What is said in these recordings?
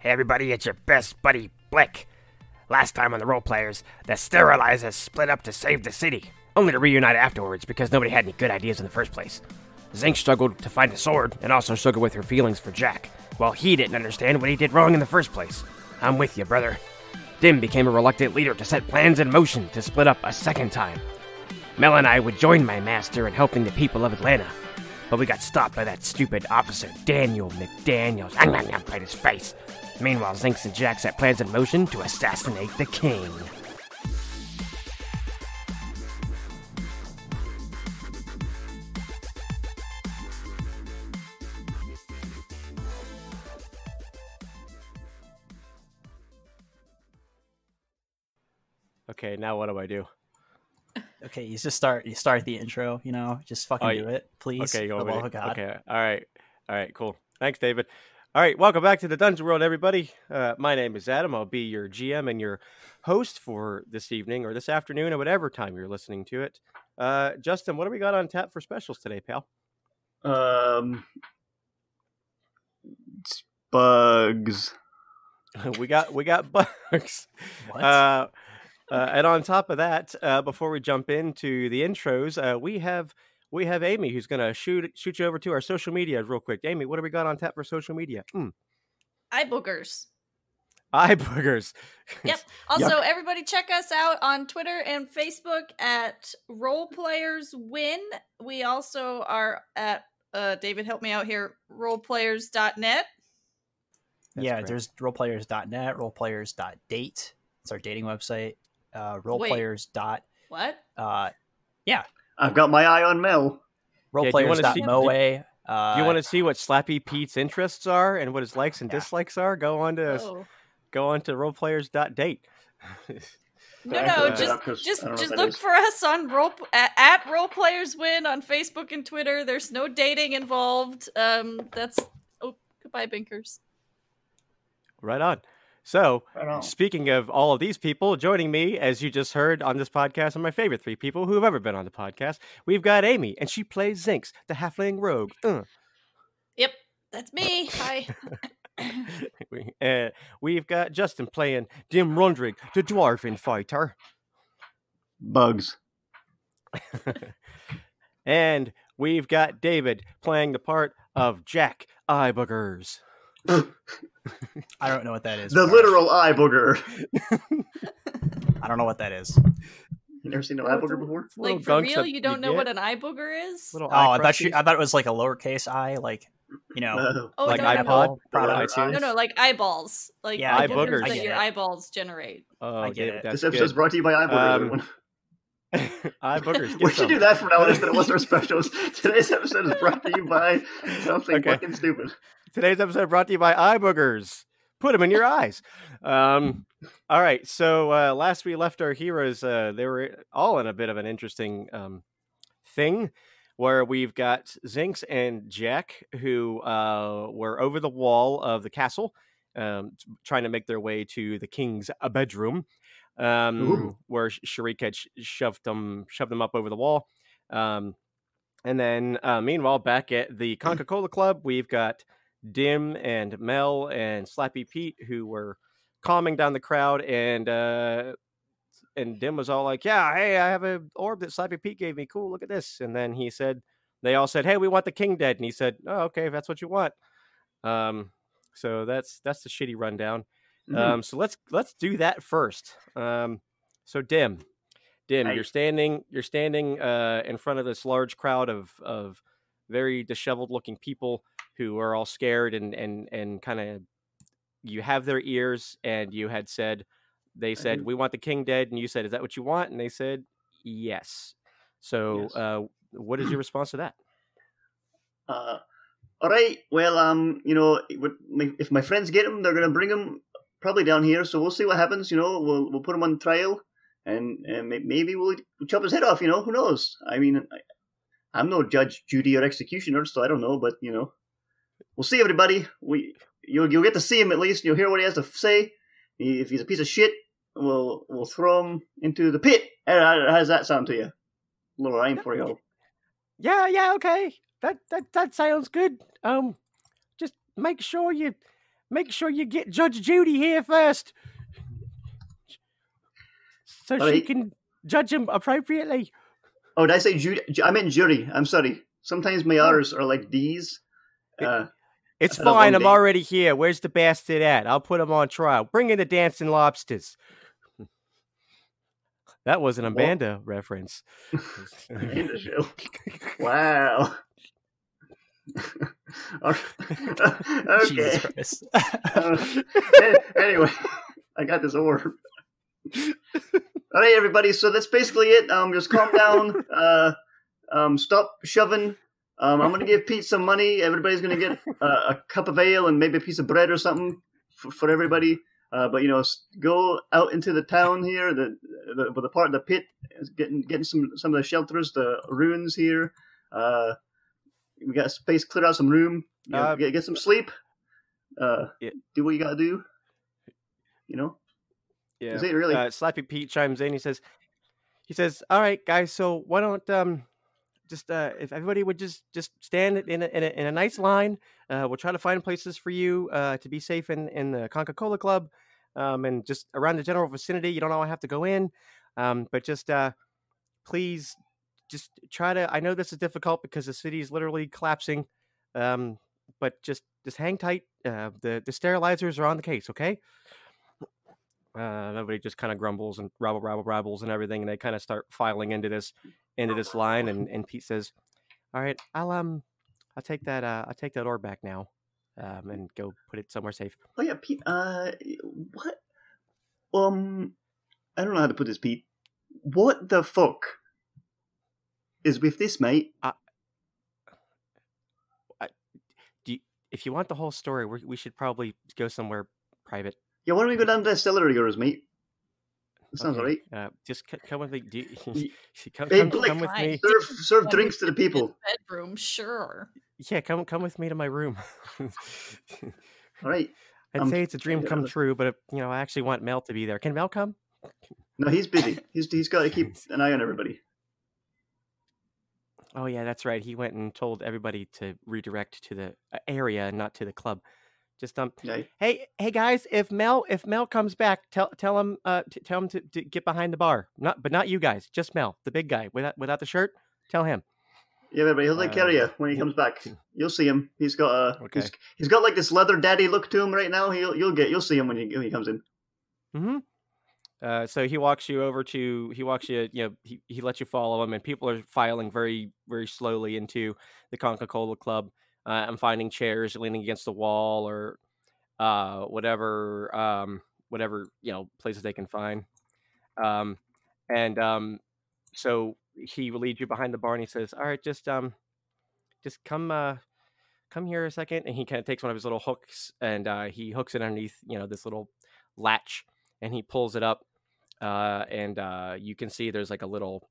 Hey everybody, it's your best buddy, Blick. Last time on the role players, the Sterilizers split up to save the city, only to reunite afterwards because nobody had any good ideas in the first place. Zinkz struggled to find a sword and also struggled with her feelings for Jack, while he didn't understand what he did wrong in the first place. I'm with you, brother. Dim became a reluctant leader to set plans in motion to split up a second time. Mel and I would join my master in helping the people of Atlanta, but we got stopped by that stupid officer, Daniel McDaniels, right his face. Meanwhile, Zinkz and Jack set plans in motion to assassinate the king. Okay, now what do I do? Okay, you just start. You start the intro. You know, just fucking Oh, do it, please. Okay, go for the love God. Okay, all right, all right, cool. Thanks, David. All right, welcome back to the Dungeon World, everybody. Uh, my name is Adam. I'll be your GM and your host for this evening or this afternoon or whatever time you're listening to it. Uh, Justin, what do we got on tap for specials today, pal? Um, bugs. we got we got bugs. What? Uh, uh, and on top of that, uh, before we jump into the intros, uh, we have we have Amy who's gonna shoot shoot you over to our social media real quick. Amy, what do we got on tap for social media? Mm, Eye boogers. eye boogers. Yep. Also, everybody check us out on Twitter and Facebook at Role Players Win. We also are at uh, David, help me out here. Roleplayers.net. That's yeah, correct. there's roleplayers.net, roleplayers.date. It's our dating website. Uh, roleplayers. dot What? Uh, yeah, I've got my eye on Mel. do you wanna see- roleplayers.moe. Uh, Do you want to see what Slappy Pete's interests are and what his likes and Yeah. dislikes are? Go on to Oh. go on to roleplayers.date. No, I no, can look it just just I don't know just look is. for us on role at, at Role Players Win on Facebook and Twitter. There's no dating involved. Um, that's oh goodbye, Binkers. right on. So Speaking of all of these people, joining me, as you just heard on this podcast, are my favorite three people who have ever been on the podcast. We've got Amy, and she plays Zinkz, the halfling rogue. Uh. Yep, that's me. Hi. we, uh, we've got Justin playing Dim Rundrig, the dwarven fighter. Bugs. and we've got David playing the part of Jack Eyebuggers. I don't know what that is. The bro. literal eye booger. I don't know what that is. You never seen an eye booger before? Little like for real, you don't know what an eye booger is? Little Oh, I thought you. I thought it was like a lowercase i, like you know, No. Oh like no, no, iPod, no. product. iTunes. no, no, like eyeballs, like Yeah, I the get it. boogers that your eyeballs generate. Oh, I get David, it. This episode good. brought to you by eye booger. Um, Eye boogers. we should some. do that from now on instead of what's our specials. Today's episode is brought to you by something Okay. fucking stupid. Today's episode brought to you by eye boogers. Put them in your eyes. Um, all right. So uh, last we left our heroes, uh, they were all in a bit of an interesting um, thing where we've got Zinkz and Jack who uh, were over the wall of the castle, um, trying to make their way to the king's uh, bedroom, um, Ooh. where Sh- Shariq had sh- shoved them shoved them up over the wall. Um, and then, uh, meanwhile, back at the Coca Cola Club, we've got Dim and Mel and Slappy Pete who were calming down the crowd, and uh, and Dim was all like, "Yeah, hey, I have a orb that Slappy Pete gave me. Cool, look at this." And then he said, "They all said, hey, we want the king dead," and he said, "Oh, okay, if that's what you want." Um, so that's that's the shitty rundown. Mhm. Um, so let's let's do that first. Um, so Dim, Dim, Hey. you're standing you're standing uh, in front of this large crowd of of very disheveled looking people who are all scared and and and kind of you have their ears and you had said they said Mhm. we want the king dead and you said is that what you want and they said yes. So Yes. uh, what is your response to that? Uh, all right. Well, um, you know, it would- my- if my friends get him, they're gonna bring him probably down here. So we'll see what happens. You know, we'll we'll put him on trial, and, and maybe we'll chop his head off. You know, who knows? I mean, I, I'm no judge, Judy, or executioner, so I don't know. But you know, we'll see. Everybody, we you'll you'll get to see him at least. You'll hear what he has to say. If he's a piece of shit, we'll we'll throw him into the pit. How does that sound to you? A little rhyme for you. Yeah, yeah, okay. That that that sounds good. Um, just make sure you make sure you get Judge Judy here first, so she Alright. can judge him appropriately. Oh, did I say Judy? I meant jury. I'm sorry. Sometimes my R's are like D's. Uh, It's had a long fine. I'm day. already here. Where's the bastard at? I'll put him on trial. Bring in the dancing lobsters. That was an? Amanda reference. Wow. okay. Uh, anyway, I got this orb. All right, everybody. So that's basically it. Um, just calm down. Uh, um, stop shoving. Um, I'm gonna give Pete some money. Everybody's gonna get uh, a cup of ale and maybe a piece of bread or something for, for everybody. Uh, but you know, go out into the town here, the the, the part of the pit, getting getting some some of the shelters, the ruins here. Uh, we got space, clear out some room, you know, Uh, get get some sleep. Uh, Yeah. do what you gotta do. You know, Yeah. is it really? Uh, Slappy Pete chimes in. He says, "He says, all right, guys. So why don't um, just uh, if everybody would just just stand in a, in a, in a nice line, uh, we'll try to find places for you uh, to be safe in in the Coca Cola Club, um, and just around the general vicinity. You don't all have to go in, um, but just uh, please just try to. I know this is difficult because the city is literally collapsing, um, but just just hang tight. Uh, the the sterilizers are on the case. Okay." uh, everybody just kind of grumbles and rabble, rabble, rabbles and everything, and they kind of start filing into this into this line. And, and Pete says, "All right, I'll um, I'll take that uh, I'll take that orb back now, um, and go put it somewhere safe." Oh yeah, Pete. Uh, what? Um, I don't know how to put this, Pete. What the fuck is with this, mate? Do you, if you want the whole story, we we should probably go somewhere private. Yeah, why don't we go down to the cellar of yours, mate? That sounds Okay, alright. Uh, just c- come with me. Do you, Ye- come, Hey, come, Blake, come with me. Serve serve drinks to the people. Bedroom, sure. Yeah, come come with me to my room. All right. I'd I'm- say it's a dream come true, but if, you know, I actually want Mel to be there. Can Mel come? No, he's busy. He's he's got to keep an eye on everybody. Oh yeah, that's right. He went and told everybody to redirect to the uh, area and not to the club. Just um, Yeah. hey, hey guys, if Mel if Mel comes back, tell tell him uh t- tell him to, to get behind the bar. Not but not you guys, just Mel, the big guy without without the shirt. Tell him. Yeah, but He'll take care of Uh, you when he he- comes back. You'll see him. He's got a. Okay. He's, he's got like this leather daddy look to him right now. He'll you'll get you'll see him when he when he comes in. Mm-hmm. Uh, so he walks you over to he walks you you know he, he lets you follow him and people are filing very very slowly into the Coca-Cola club. Uh, I'm finding chairs leaning against the wall or uh, whatever um, whatever you know places they can find. Um, and um, so he will lead you behind the bar and he says, "All right, just um, just come uh, come here a second. And he kind of takes one of his little hooks and uh, he hooks it underneath you know this little latch and he pulls it up uh, and uh, you can see there's like a little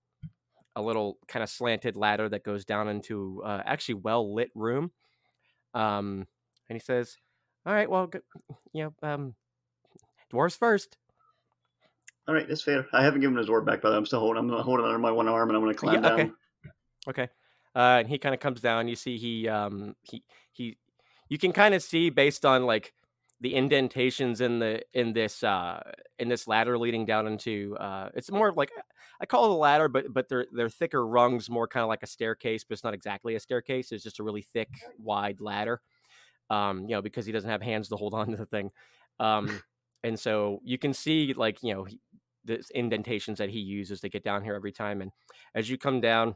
a little kind of slanted ladder that goes down into uh, actually well lit room um, and he says all right well g- you know um, dwarves first All right, that's fair. I haven't given his orb back, but I'm still holding. I'm holding it under my one arm, and I'm going to climb Yeah, okay. down. Okay. Uh, and he kind of comes down. You see, he um he he, you can kind of see based on like the indentations in the in this uh in this ladder leading down into uh it's more like I call it a ladder, but but they're they're thicker rungs, more kind of like a staircase, but it's not exactly a staircase. It's just a really thick, wide ladder. Um, you know, because he doesn't have hands to hold on to the thing. Um, and so you can see like you know he, the indentations that he uses to get down here every time. And as you come down,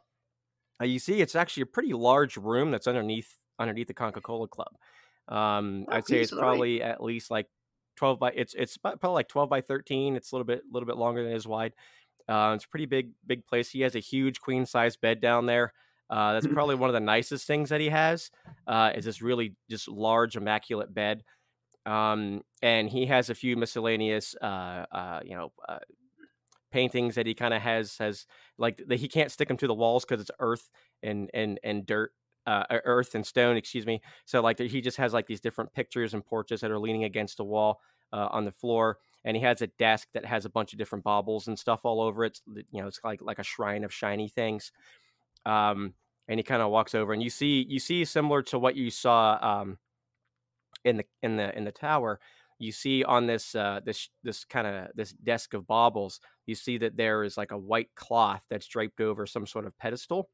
uh, you see it's actually a pretty large room that's underneath underneath the Coca Cola Club. Um, Oh, I'd say it's all right. probably at least like twelve by it's it's probably like twelve by thirteen. It's a little bit a little bit longer than it is wide. Uh, it's a pretty big big place. He has a huge queen size bed down there. Uh, that's probably one of the nicest things that he has. Uh, is this really just large immaculate bed. Um, and he has a few miscellaneous, uh, uh, you know, uh, paintings that he kind of has has like that he can't stick them to the walls because it's earth and and and dirt uh earth and stone excuse me. So like he just has like these different pictures and portraits that are leaning against the wall uh, on the floor and he has a desk that has a bunch of different baubles and stuff all over it you know it's like like a shrine of shiny things. Um and he kind of walks over and you see you see similar to what you saw um in the in the in the tower, you see on this uh, this this kind of this desk of baubles, you see that there is like a white cloth that's draped over some sort of pedestal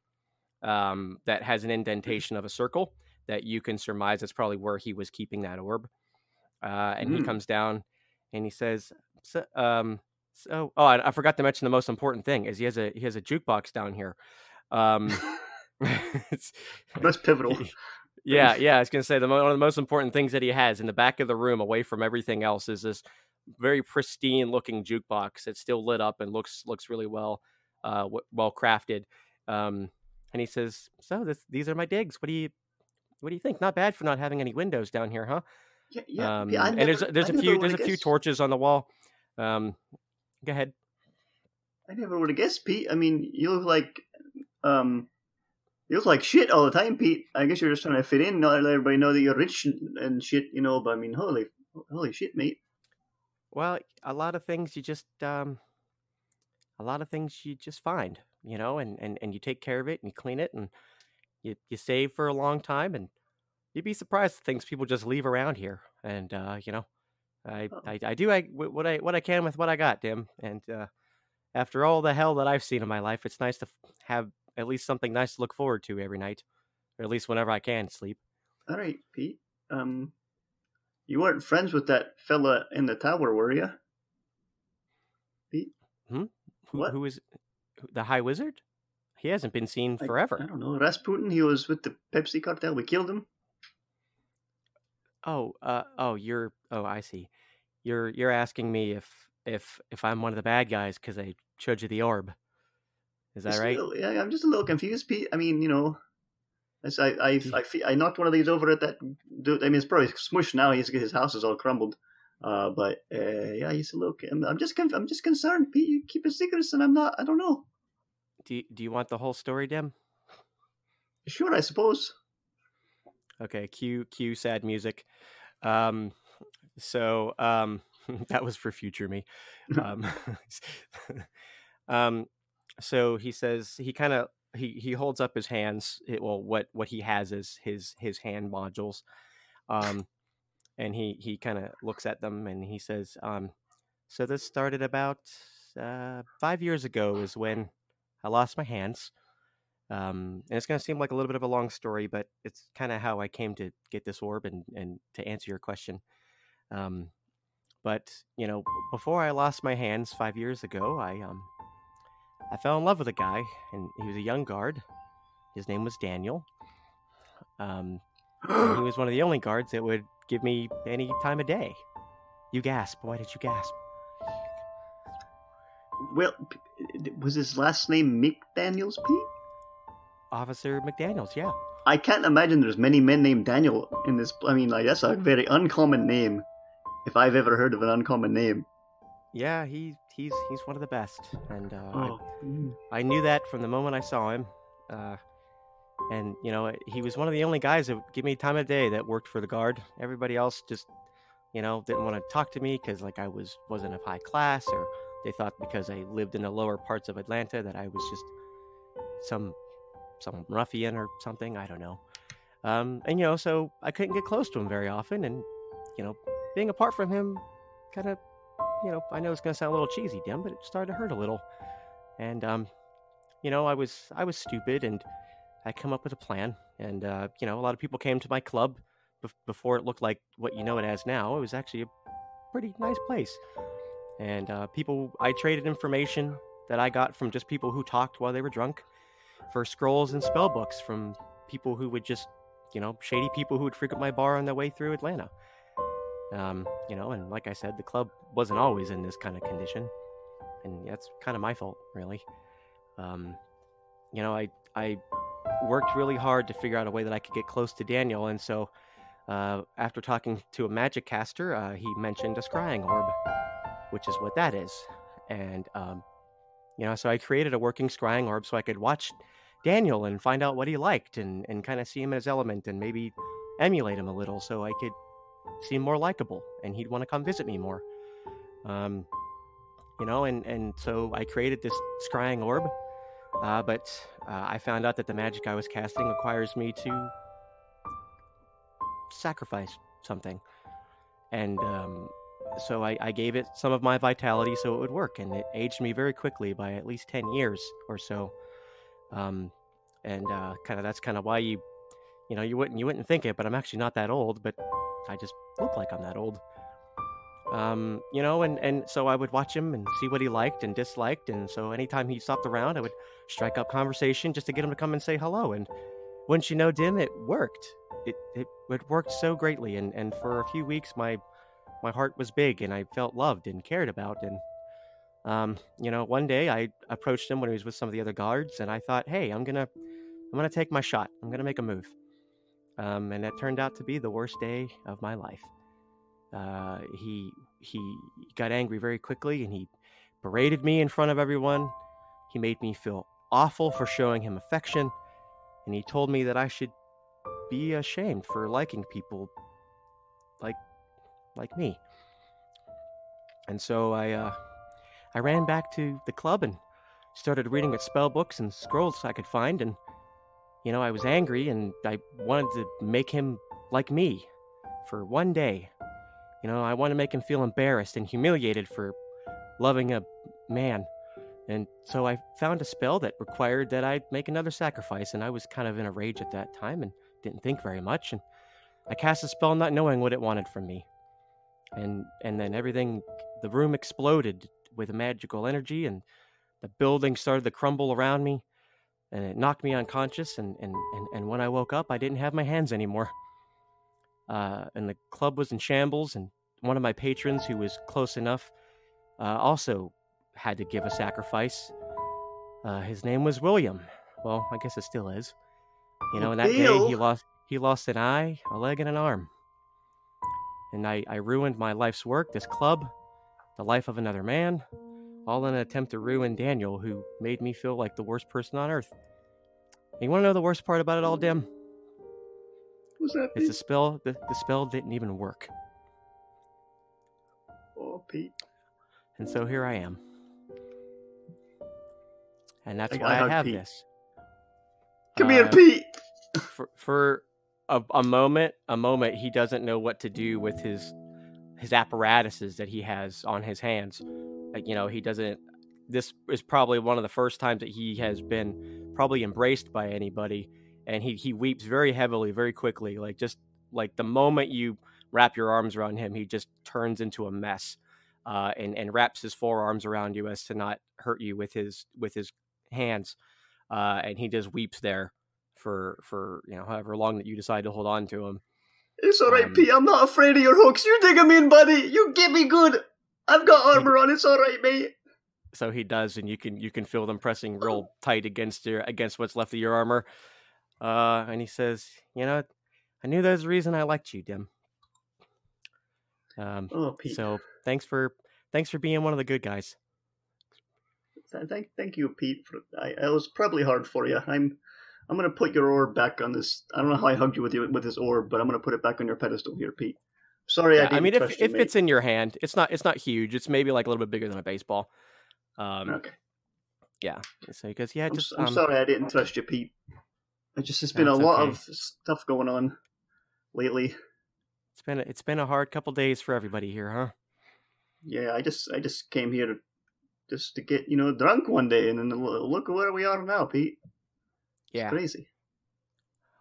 um, that has an indentation of a circle that you can surmise that's probably where he was keeping that orb. Uh, and mm. he comes down and he says, so, um, so oh, I, I, forgot to mention the most important thing is he has a he has a jukebox down here. Um, that's pivotal. Yeah, yeah. I was gonna say the one of the most important things that he has in the back of the room, away from everything else, is this very pristine looking jukebox. It's still lit up and looks looks really well, uh, w- well crafted. Um, and he says, "So this, these are my digs. What do you what do you think? Not bad for not having any windows down here, huh?" Yeah, yeah. Um, yeah never, and there's there's I a few there's a few torches on the wall. Um, go ahead. I never would have guessed, Pete. I mean, you look like um, you look like shit all the time, Pete. I guess you're just trying to fit in, not let everybody know that you're rich and shit, you know. But I mean, holy, holy shit, mate. Well, a lot of things you just, um, a lot of things you just find, you know, and, and, and you take care of it and you clean it and you, you save for a long time and you'd be surprised things people just leave around here. And, uh, you know, I, oh. I, I do I, what I, what I can with what I got, Dim. And, uh, after all the hell that I've seen in my life, it's nice to have at least something nice to look forward to every night, or at least whenever I can sleep. All right, Pete. Um, you weren't friends with that fella in the tower, were you? Pete. Hmm. Who, what? who is the High Wizard? He hasn't been seen forever. I, I don't know. Rasputin. He was with the Pepsi cartel. We killed him. Oh, uh, oh, you're. Oh, I see. You're you're asking me if if if I'm one of the bad guys because I showed you the orb. Is that just right? Little, yeah, I'm just a little confused, Pete. I mean, you know, I I I, I, I knocked one of these over at that dude. I mean, it's probably smushed now. He's his house is all crumbled. Uh, but uh, yeah, he's a little. I'm just I'm just concerned, Pete. You keep it secrets, and I'm not. I don't know. Do you, Do you want the whole story, Dim? Sure, I suppose. Okay, cue cue sad music. Um, so um, that was for future me. Um, um, so he says he kind of he he holds up his hands. It, well, what what he has is his his hand modules, um, and he he kind of looks at them and he says, um, "So this started about uh, five years ago. Is when I lost my hands." Um, and it's going to seem like a little bit of a long story, but it's kind of how I came to get this orb and, and to answer your question. Um, but you know, before I lost my hands five years ago, I um, I fell in love with a guy, and he was a young guard. His name was Daniel. Um, he was one of the only guards that would give me any time of day. You gasp. Why did you gasp? Well, was his last name McDaniels, Pete? Officer McDaniels, yeah. I can't imagine there's many men named Daniel in this. I mean, like that's a very uncommon name, if I've ever heard of an uncommon name. Yeah, he he's he's one of the best, and uh, oh. I, mm. I, knew that from the moment I saw him. Uh, and you know, he was one of the only guys that give me time of day that worked for the guard. Everybody else just, you know, didn't want to talk to me because like I was wasn't of high class, or they thought because I lived in the lower parts of Atlanta that I was just some some ruffian or something. I don't know. Um, and you know, so I couldn't get close to him very often, and you know, being apart from him kind of you know, I know it's going to sound a little cheesy, Dim, but it started to hurt a little. And, um, you know, I was I was stupid, and I come up with a plan. And uh, you know, a lot of people came to my club be- before it looked like what you know it as now. It was actually a pretty nice place. And uh, people, I traded information that I got from just people who talked while they were drunk for scrolls and spell books from people who would just, you know, shady people who would frequent my bar on their way through Atlanta. Um, you know, and like I said, the club wasn't always in this kind of condition, and that's kind of my fault, really. Um, you know, I I worked really hard to figure out a way that I could get close to Daniel, and so uh, after talking to a magic caster, uh, he mentioned a scrying orb, which is what that is, and um, you know, so I created a working scrying orb so I could watch Daniel and find out what he liked and and kind of see him his element and maybe emulate him a little so I could seem more likable and he'd want to come visit me more. Um, you know, and, and so I created this scrying orb, uh, but uh, I found out that the magic I was casting requires me to sacrifice something, and um, so I, I gave it some of my vitality so it would work, and it aged me very quickly by at least ten years or so. Um, and uh, kind of that's kind of why you, you know, you wouldn't you wouldn't think it, but I'm actually not that old, but I just look like I'm that old. Um, you know, and and so I would watch him and see what he liked and disliked, and so anytime he stopped around, I would strike up conversation just to get him to come and say hello. And once you know Dim, it worked. It it, it worked so greatly, and and for a few weeks, my my heart was big, and I felt loved and cared about, and um, you know, one day I approached him when he was with some of the other guards, and I thought, hey, I'm gonna I'm gonna take my shot. I'm gonna make a move. Um, and it turned out to be the worst day of my life. Uh, he he got angry very quickly, and he berated me in front of everyone. He made me feel awful for showing him affection, and he told me that I should be ashamed for liking people like like me. And so I uh, I ran back to the club and started reading at spell books and scrolls I could find, and you know, I was angry and I wanted to make him like me for one day. You know, I wanted to make him feel embarrassed and humiliated for loving a man. And so I found a spell that required that I make another sacrifice, and I was kind of in a rage at that time and didn't think very much. And I cast a spell not knowing what it wanted from me. And and then everything the room exploded with magical energy and the building started to crumble around me and it knocked me unconscious and, and, and, and when i woke up i didn't have my hands anymore uh, and the club was in shambles and one of my patrons who was close enough uh, also had to give a sacrifice. Uh, his name was william. Well i guess it still is. You know and that day he lost he lost an eye a leg and an arm. And I, I ruined my life's work this club the life of another man all in an attempt to ruin Daniel, who made me feel like the worst person on earth. You want to know the worst part about it all, Dim? That? It's the spell. The, the spell didn't even work. Oh, Pete. And so here I am. And that's I- why I have Pete. this. Come here, Uh, Pete. For for a, a moment, a moment, he doesn't know what to do with his his apparatuses that he has on his hands. Like, you know, he doesn't. This is probably one of the first times that he has been probably embraced by anybody, and he he weeps very heavily, very quickly. Like just like the moment you wrap your arms around him, he just turns into a mess, uh, and and wraps his forearms around you as to not hurt you with his with his hands, uh, and he just weeps there for for you know however long that you decide to hold on to him. It's all right, um, Pete. I'm not afraid of your hooks. You dig 'em in, buddy. You get me good. I've got armor on. It's all right, mate. so he does and you can you can feel them pressing real tight against your against what's left of your armor uh and he says you know i knew there's a reason i liked you dim um Oh, Pete. so thanks for thanks for being one of the good guys Thank, thank you, Pete. For, I, it was probably hard for you. I'm, I'm gonna put your orb back on this. I don't know how I hugged you with you with this orb, but I'm gonna put it back on your pedestal here, Pete. Sorry, I didn't mean if you, if mate. it's in your hand it's not it's not huge it's maybe like a little bit bigger than a baseball um okay. yeah so because yeah I'm, just I'm um, sorry I didn't trust you, Pete. It just it's been a lot okay. of stuff going on lately. it's been a, it's been a hard couple days for everybody here huh Yeah, I just I just came here to just to get you know drunk one day, and then look where we are now, Pete. It's yeah crazy.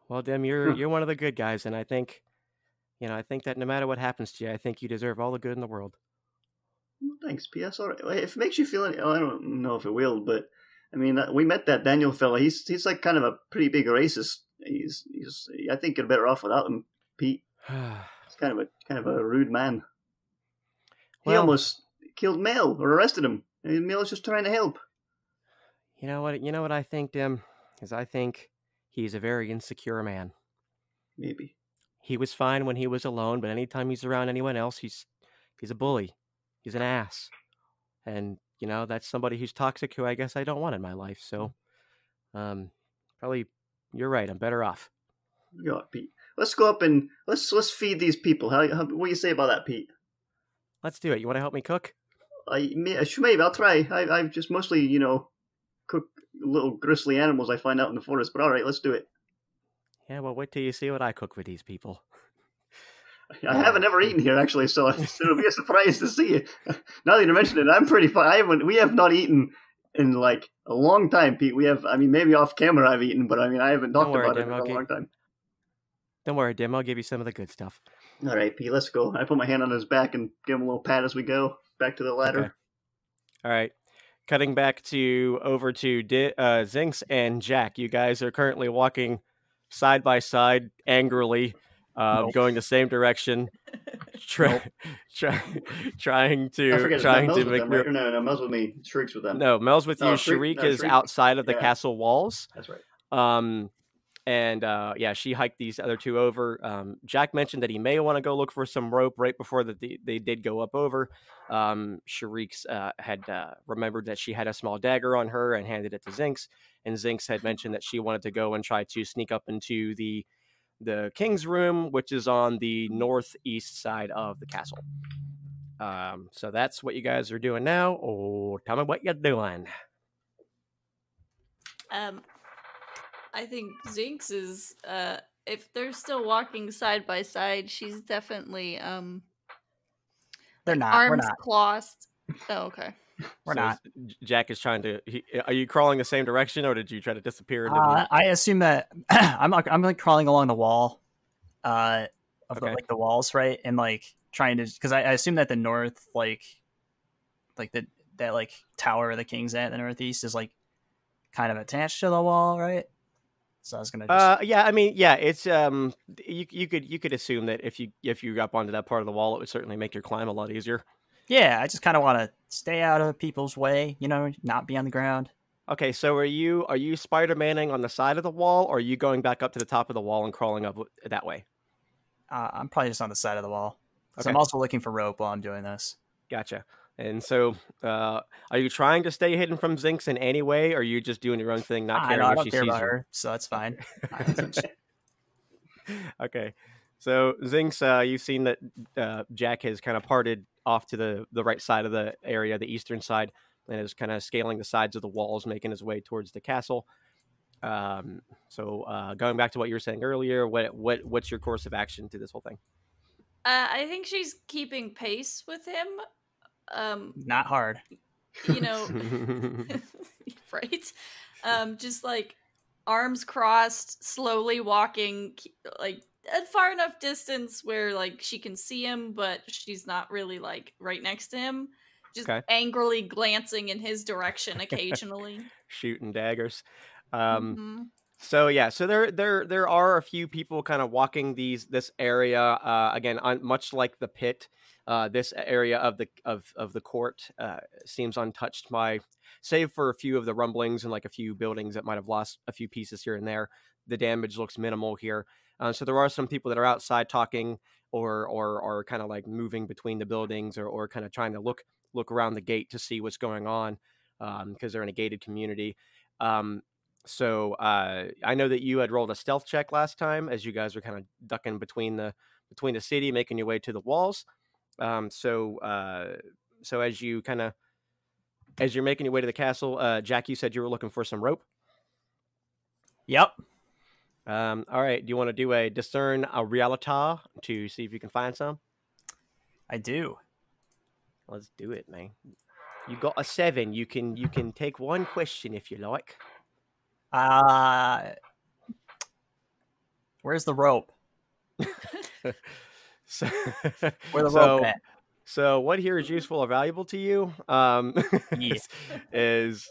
Well, Dim, you're Huh. you're one of the good guys, and I think, you know, I think that no matter what happens to you, I think you deserve all the good in the world. Thanks, P.S. All right. If it makes you feel any, I don't know if it will, but I mean, uh, we met that Daniel fella. He's he's like kind of a pretty big racist. He's he's. I think you're better off without him, Pete. He's kind of a kind of a rude man. He almost killed Mel or arrested him. And Mel's just trying to help. you know what? You know what I think, Dim, is I think he's a very insecure man. Maybe. He was fine when he was alone, but anytime he's around anyone else, he's he's a bully. He's an ass, and you know that's somebody who's toxic. Who I guess I don't want in my life. So, um, probably you're right. I'm better off. You Yeah, Pete. Let's go up and let's let's feed these people. How, how what do you say about that, Pete? Let's do it. You want to help me cook? I may, maybe I'll try. I, I've just mostly, you know, cook little grisly animals I find out in the forest. But all right, let's do it. Yeah. Well, wait till you see what I cook for these people. I haven't ever eaten here actually, so it'll be a surprise to see you. Now that you mention it, I'm pretty fine. I haven't. We have not eaten in like a long time, Pete. We have. I mean, maybe off camera I've eaten, but I mean, I haven't talked worry, about Dim, it in I'll a long time. Don't worry, Dim. I'll give you some of the good stuff. All right, Pete, let's go. I put my hand on his back and give him a little pat as we go back to the ladder. Okay. All right. Cutting back to over to Di- uh, Zinkz and Jack. You guys are currently walking side by side angrily, uh, Nope. going the same direction, try, try, trying to trying to not Mel's with make them, right? No, no, Mel's with me. Shrieks with them. no Mel's with you. No, Shriek- Shariq no, is Shriek- outside of the yeah. castle walls. That's right. Um, and uh, yeah, she hiked these other two over. Um, Jack mentioned that he may want to go look for some rope right before that they, they did go up over. Um, Shariq's uh, had uh, remembered that she had a small dagger on her and handed it to Zinkz, and Zinkz had mentioned that she wanted to go and try to sneak up into the the king's room, which is on the northeast side of the castle. Um, so that's what you guys are doing now. Oh, tell me what you're doing. Um, I think Zinkz is. Uh, if they're still walking side by side, she's definitely um They're not. We're arms not. crossed. Oh, okay. We're So not. Jack is trying to. He, are you crawling the same direction, or did you try to disappear? Into Uh, the, I assume that I'm like I'm like crawling along the wall, uh, of the like the walls, right, and like trying to because I, I assume that the north like, like the that like tower of the king's at the northeast is like kind of attached to the wall, right? So I was gonna just uh, yeah, I mean, yeah, it's um, you you could you could assume that if you if you got onto that part of the wall, it would certainly make your climb a lot easier. Yeah, I just kind of want to stay out of people's way, you know, not be on the ground. Okay, so are you are you Spider Manning on the side of the wall, or are you going back up to the top of the wall and crawling up that way? Uh, I'm probably just on the side of the wall. Okay. I'm also looking for rope while I'm doing this. Gotcha. And so, uh, are you trying to stay hidden from Zinkz in any way, or are you just doing your own thing, not I, caring know, I if don't she care sees about you? her, so that's fine. okay. So Zinkz, uh, you've seen that uh, Jack has kind of parted off to the the right side of the area, the eastern side, and is kind of scaling the sides of the walls, making his way towards the castle. Um, so uh, going back to what you were saying earlier, what what what's your course of action to this whole thing? Uh, I think she's keeping pace with him. Um, Not hard. you know, right? Um, just like arms crossed, slowly walking, like at far enough distance where like she can see him, but she's not really like right next to him. Just Okay. angrily glancing in his direction occasionally. Shooting daggers. Um, Mhm. So yeah, so there there there are a few people kind of walking these this area uh, again, on, much like the pit. Uh, this area of the of of the court uh, seems untouched by, save for a few of the rumblings and like a few buildings that might have lost a few pieces here and there. The damage looks minimal here. Uh, so there are some people that are outside talking or or or kind of like moving between the buildings or or kind of trying to look look around the gate to see what's going on because they're in a gated community. Um, so uh, I know that you had rolled a stealth check last time as you guys were kind of ducking between the between the city, making your way to the walls. Um, so uh, so as you kind of as you're making your way to the castle, uh, Jack, you said you were looking for some rope. Yep. Um, all right, do you want to do a discern realities to see if you can find some? I do. Let's do it, man. You got a seven. You can you can take one question if you like. Uh where's the rope? So, Where the so, rope at? So what here is useful or valuable to you? Um, Yeah. is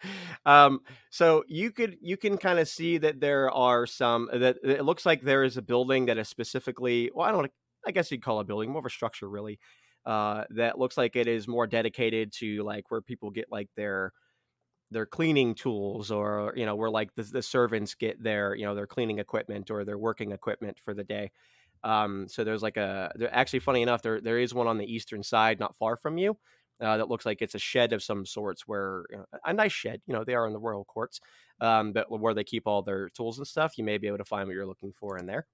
um, so you could you can kind of see that there are some that it looks like there is a building that is specifically well I don't I guess you'd call a building more of a structure really uh, that looks like it is more dedicated to like where people get like their their cleaning tools or you know where like the, the servants get their you know their cleaning equipment or their working equipment for the day. Um, so there's like a actually funny enough there there is one on the eastern side not far from you uh, that looks like it's a shed of some sorts where you know, a nice shed you know they are in the royal courts um, but where they keep all their tools and stuff you may be able to find what you're looking for in there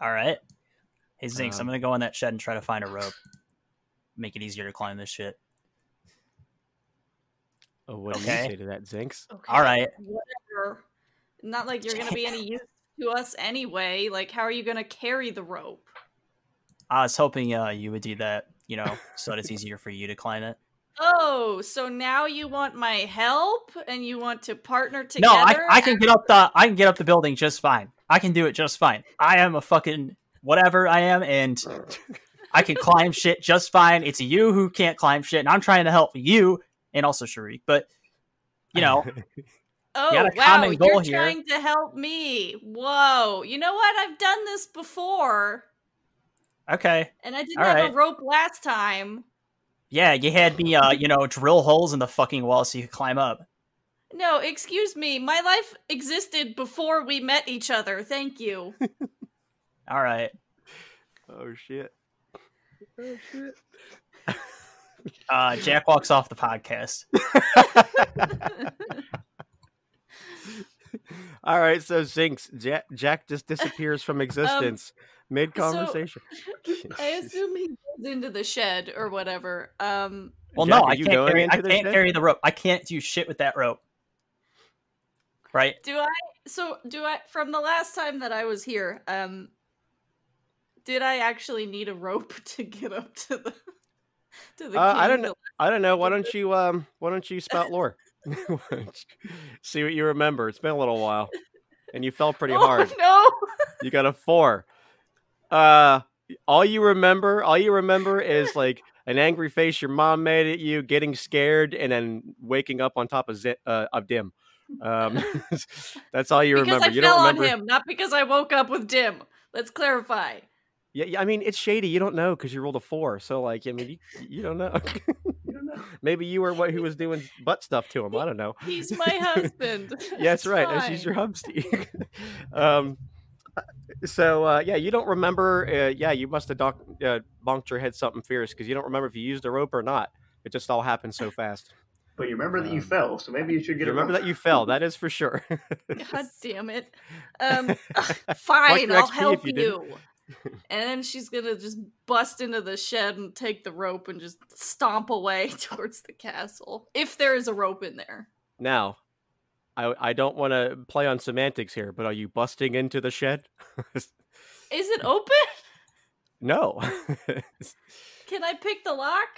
All right. Hey Zinkz, I'm Um, gonna go in that shed and try to find a rope. Make it easier to climb this shit. oh what do Okay. you say to that zinkz Okay, All right. Whatever. Not like you're gonna be any use to us anyway. Like, how are you going to carry the rope? I was hoping uh, you would do that, you know, so that it's easier for you to climb it. Oh, so now you want my help and you want to partner together? No, I, I can get up the I can get up the building just fine. I can do it just fine. I am a fucking whatever I am, and I can climb shit just fine. It's you who can't climb shit, and I'm trying to help you and also Shariq. But you know, Oh a wow, you're here. trying to help me. Whoa. You know what? I've done this before. Okay, And I didn't All have right. a rope last time. yeah, you had me, uh, you know, drill holes in the fucking wall so you could climb up. No, excuse me. My life existed before we met each other. Thank you. All right, oh shit. Oh shit. uh, Jack walks off the podcast. All right, so Zinkz, Jack, Jack just disappears from existence mid conversation. I assume he goes into the shed or whatever. Um Well, Jack, no, I you can't carry. into I the can't shed? carry the rope. I can't do shit with that rope. Right? do I so do I from the last time that I was here, um did I actually need a rope to get up to the to the Uh, I don't know. I don't know. Why don't you um? Why don't you spout lore? See what you remember. It's been a little while, and you fell pretty oh, hard. No. You got a four. Uh, all you remember, all you remember is like an angry face your mom made at you, getting scared, and then waking up on top of Zi- uh, of Dim. Um, that's all you because remember. I you fell don't on him, not because I woke up with Dim. Let's clarify. Yeah, yeah, I mean it's shady. You don't know because you rolled a four. So like, I mean, you, you don't know. You don't know. Maybe you were what who was doing butt stuff to him. I don't know. He's my husband. Yeah, that's right. That's She's your fine. hubsty. um, so uh, yeah, you don't remember. Uh, yeah, you must have doc- uh, bonked your head something fierce because you don't remember if you used a rope or not. It just all happened so fast. But you remember that you Um, fell, so maybe you should You get a remember rope. that you fell. That is for sure. God damn it. Um, fine, I'll XP help you you. Didn't. And then she's gonna just bust into the shed and take the rope and just stomp away towards the castle. If there is a rope in there. now, I I don't want to play on semantics here, but are you busting into the shed? Is it open? no. Can I pick the lock?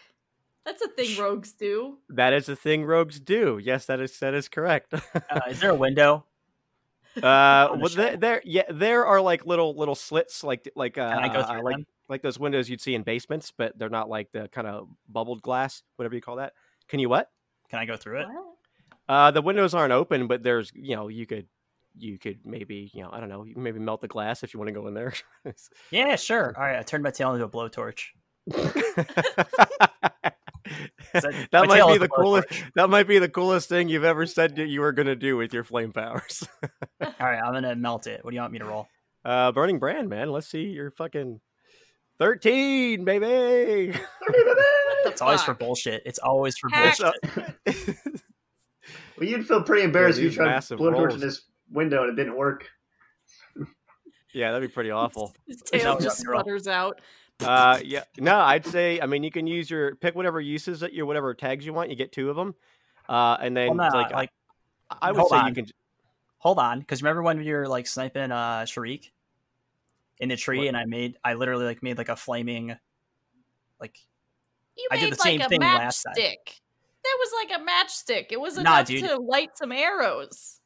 That's a thing rogues do. that is a thing rogues do. Yes, that is that is correct. Uh, is there a window? Uh, well, there, there, yeah, there are like little little slits, like like uh, Can I go uh, like like those windows you'd see in basements, but they're not like the kind of bubbled glass, whatever you call that. Can you what? Can I go through it? What? Uh, the windows aren't open, but there's you know you could you could maybe you know I don't know you maybe melt the glass if you want to go in there. Yeah, sure. All right, I turned my tail into a blowtorch. that my might be the coolest. blowtorch. That might be the coolest thing you've ever said that you were gonna do with your flame powers. All right, I'm gonna melt it. What do you want me to roll? Uh, burning brand, man. Let's see your fucking thirteen, baby. What It's always for bullshit. It's always for Hack. bullshit. Well, you'd feel pretty embarrassed if you tried to massive blow torch rolls. in this window and it didn't work. yeah, that'd be pretty awful. His tail just you're sputters out. Uh, yeah, no, I'd say. I mean, you can use your pick whatever uses that your whatever tags you want. You get two of them, uh, and then Well, nah, like, like I, I would say on. you can. hold on, because remember when you were like sniping uh Shariq in the tree, What? and I made I literally like made like a flaming, like You I made did the like same a thing last time. That was like a matchstick. It was Nah, enough dude. to light some arrows.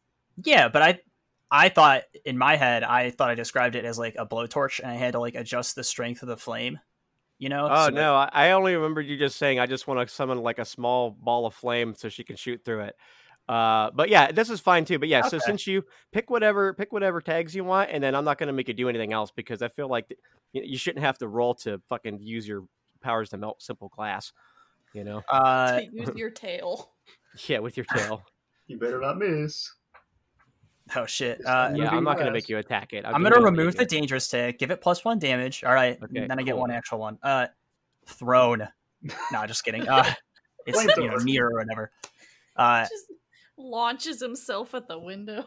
yeah, but I I thought in my head I thought I described it as like a blowtorch, and I had to like adjust the strength of the flame. You know? Oh So, no, I, I only remember you just saying I just want to summon like a small ball of flame so she can shoot through it. Uh, but yeah, this is fine too. But yeah, so since you pick whatever pick whatever tags you want, and then I'm not gonna make you do anything else because I feel like th- you, you shouldn't have to roll to fucking use your powers to melt simple glass. You know? Uh, to use your tail. Yeah, with your tail. You better not miss. Oh shit. Uh, yeah, I'm not gonna make you attack it. I'm gonna remove the dangerous tag, give it plus one damage. All right, Okay, then I get cool. one actual one. Uh, thrown. no, just kidding. Uh, it's you know near or whatever. Uh, Just launches himself at the window.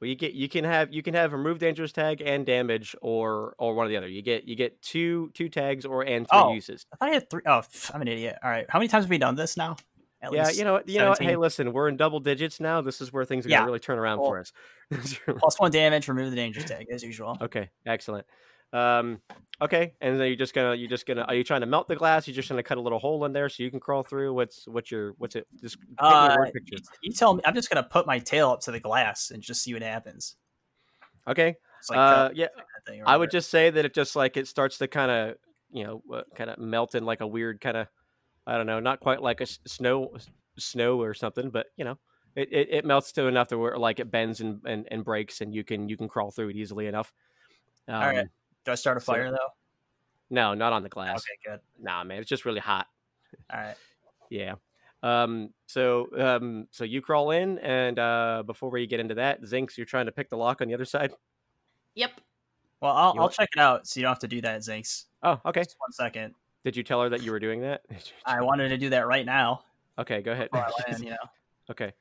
Well, you get you can have you can have remove dangerous tag and damage or or one or the other. You get you get two two tags or and three Oh. uses. I thought I had three. Oh, I'm an idiot. All right, how many times have we done this now? At yeah, you know, what- you know. Hey, listen, we're in double digits now. This is where things are Yeah. gonna really turn around Well, for us. plus one damage. Remove the danger tag as usual. okay, excellent. Um, okay, and then you're just gonna you're just gonna are you trying to melt the glass? You're just gonna cut a little hole in there so you can crawl through. What's what's your what's it? Just Uh. You, tell me. I'm just gonna put my tail up to the glass and just see what happens. Okay, like uh, yeah, I would just say that it just like it starts to kind of you know uh, kind of melt in like a weird kind of I don't know, not quite like a snow snow or something, but you know. It, it, it melts to enough to where like it bends and, and, and breaks and you can you can crawl through it easily enough. Um, right. Do I start a so- fire though? No, not on the glass. Okay, good. Nah, man, it's just really hot. All right. Yeah. Um. So um. So you crawl in, and uh, before we get into that, Zinkz, you're trying to pick the lock on the other side. Yep. Well, I'll, I'll check it out so you don't have to do that, Zinkz. Oh, okay. Just one second. Did you tell her that you were doing that? I wanted to do that right now. Okay, go ahead. land, you know. okay.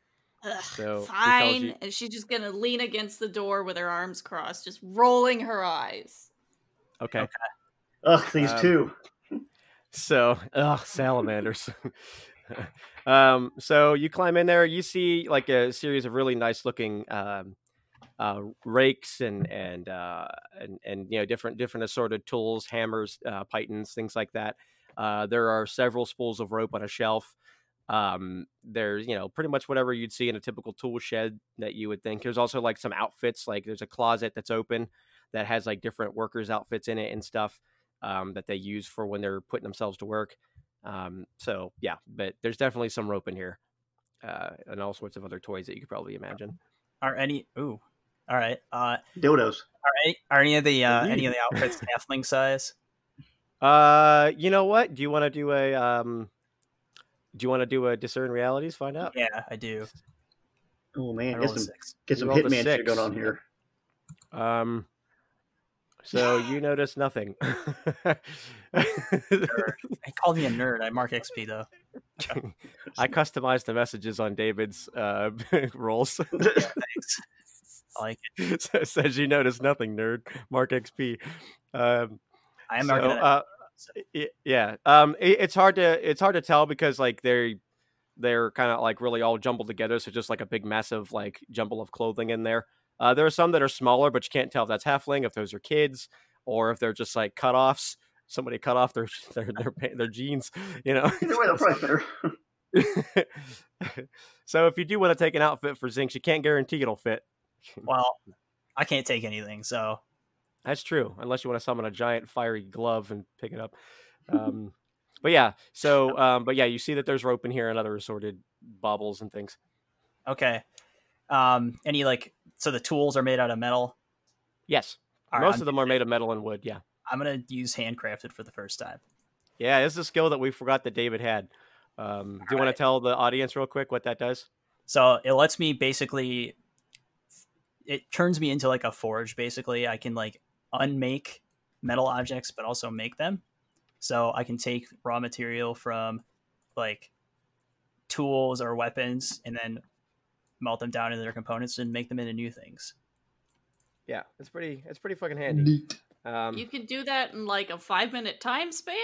Ugh, So, fine. you- And she's just gonna lean against the door with her arms crossed, just rolling her eyes. Okay. Ugh, these Um, two. So, ugh, salamanders. um, so you climb in there, you see like a series of really nice looking um, uh, rakes and and uh, and and you know different different assorted tools, hammers, uh, pythons, things like that. Uh, there are several spools of rope on a shelf. Um, there's you know pretty much whatever you'd see in a typical tool shed that you would think. There's also like some outfits, like there's a closet that's open that has like different workers' outfits in it and stuff um, that they use for when they're putting themselves to work. Um, so yeah, but there's definitely some rope in here, uh, and all sorts of other toys that you could probably imagine. Are any? Ooh. All right. Uh, Dildos. are any, are any of the uh, any of the outfits halfling size? Uh, you know what? Do you want to do a um? Do you want to do a discern realities? Find out. Yeah, I do. Oh I man, get some six. get some rolled a hitman shit going on here. Um. So you notice nothing. Nerd. He called me a nerd. I mark XP though. I customized the messages on David's uh, rolls. Yeah, thanks. I like it. says you notice nothing, nerd. Mark XP. Um, I am so, marking it. uh, yeah. Um, it, it's hard to it's hard to tell because like they're they're kind of like really all jumbled together, so just like a big massive like jumble of clothing in there. Uh, there are some that are smaller, but you can't tell if that's halfling, if those are kids, or if they're just like cutoffs. Somebody cut off their their their, pa- their jeans, you know. Either way, they'll probably fit so if you do want to take an outfit for Zinkz, you can't guarantee it'll fit. well, I can't take anything, so That's true, unless you want to summon a giant fiery glove and pick it up. Um, but yeah, so um, but yeah, you see that there's rope in here and other assorted baubles and things. okay. Um, any like so the tools are made out of metal. Yes, All right, most I'm, of them are made of metal and wood. Yeah, I'm gonna use handcrafted for the first time. yeah, this is a skill that we forgot that David had. Um, do you want to tell the audience real quick what that does? So it lets me basically it turns me into like a forge basically. I can like unmake metal objects but also make them. So I can take raw material from like tools or weapons and then melt them down into their components and make them into new things. Yeah, it's pretty. It's pretty fucking handy. Neat. Um, you can do that in like a five minute time span.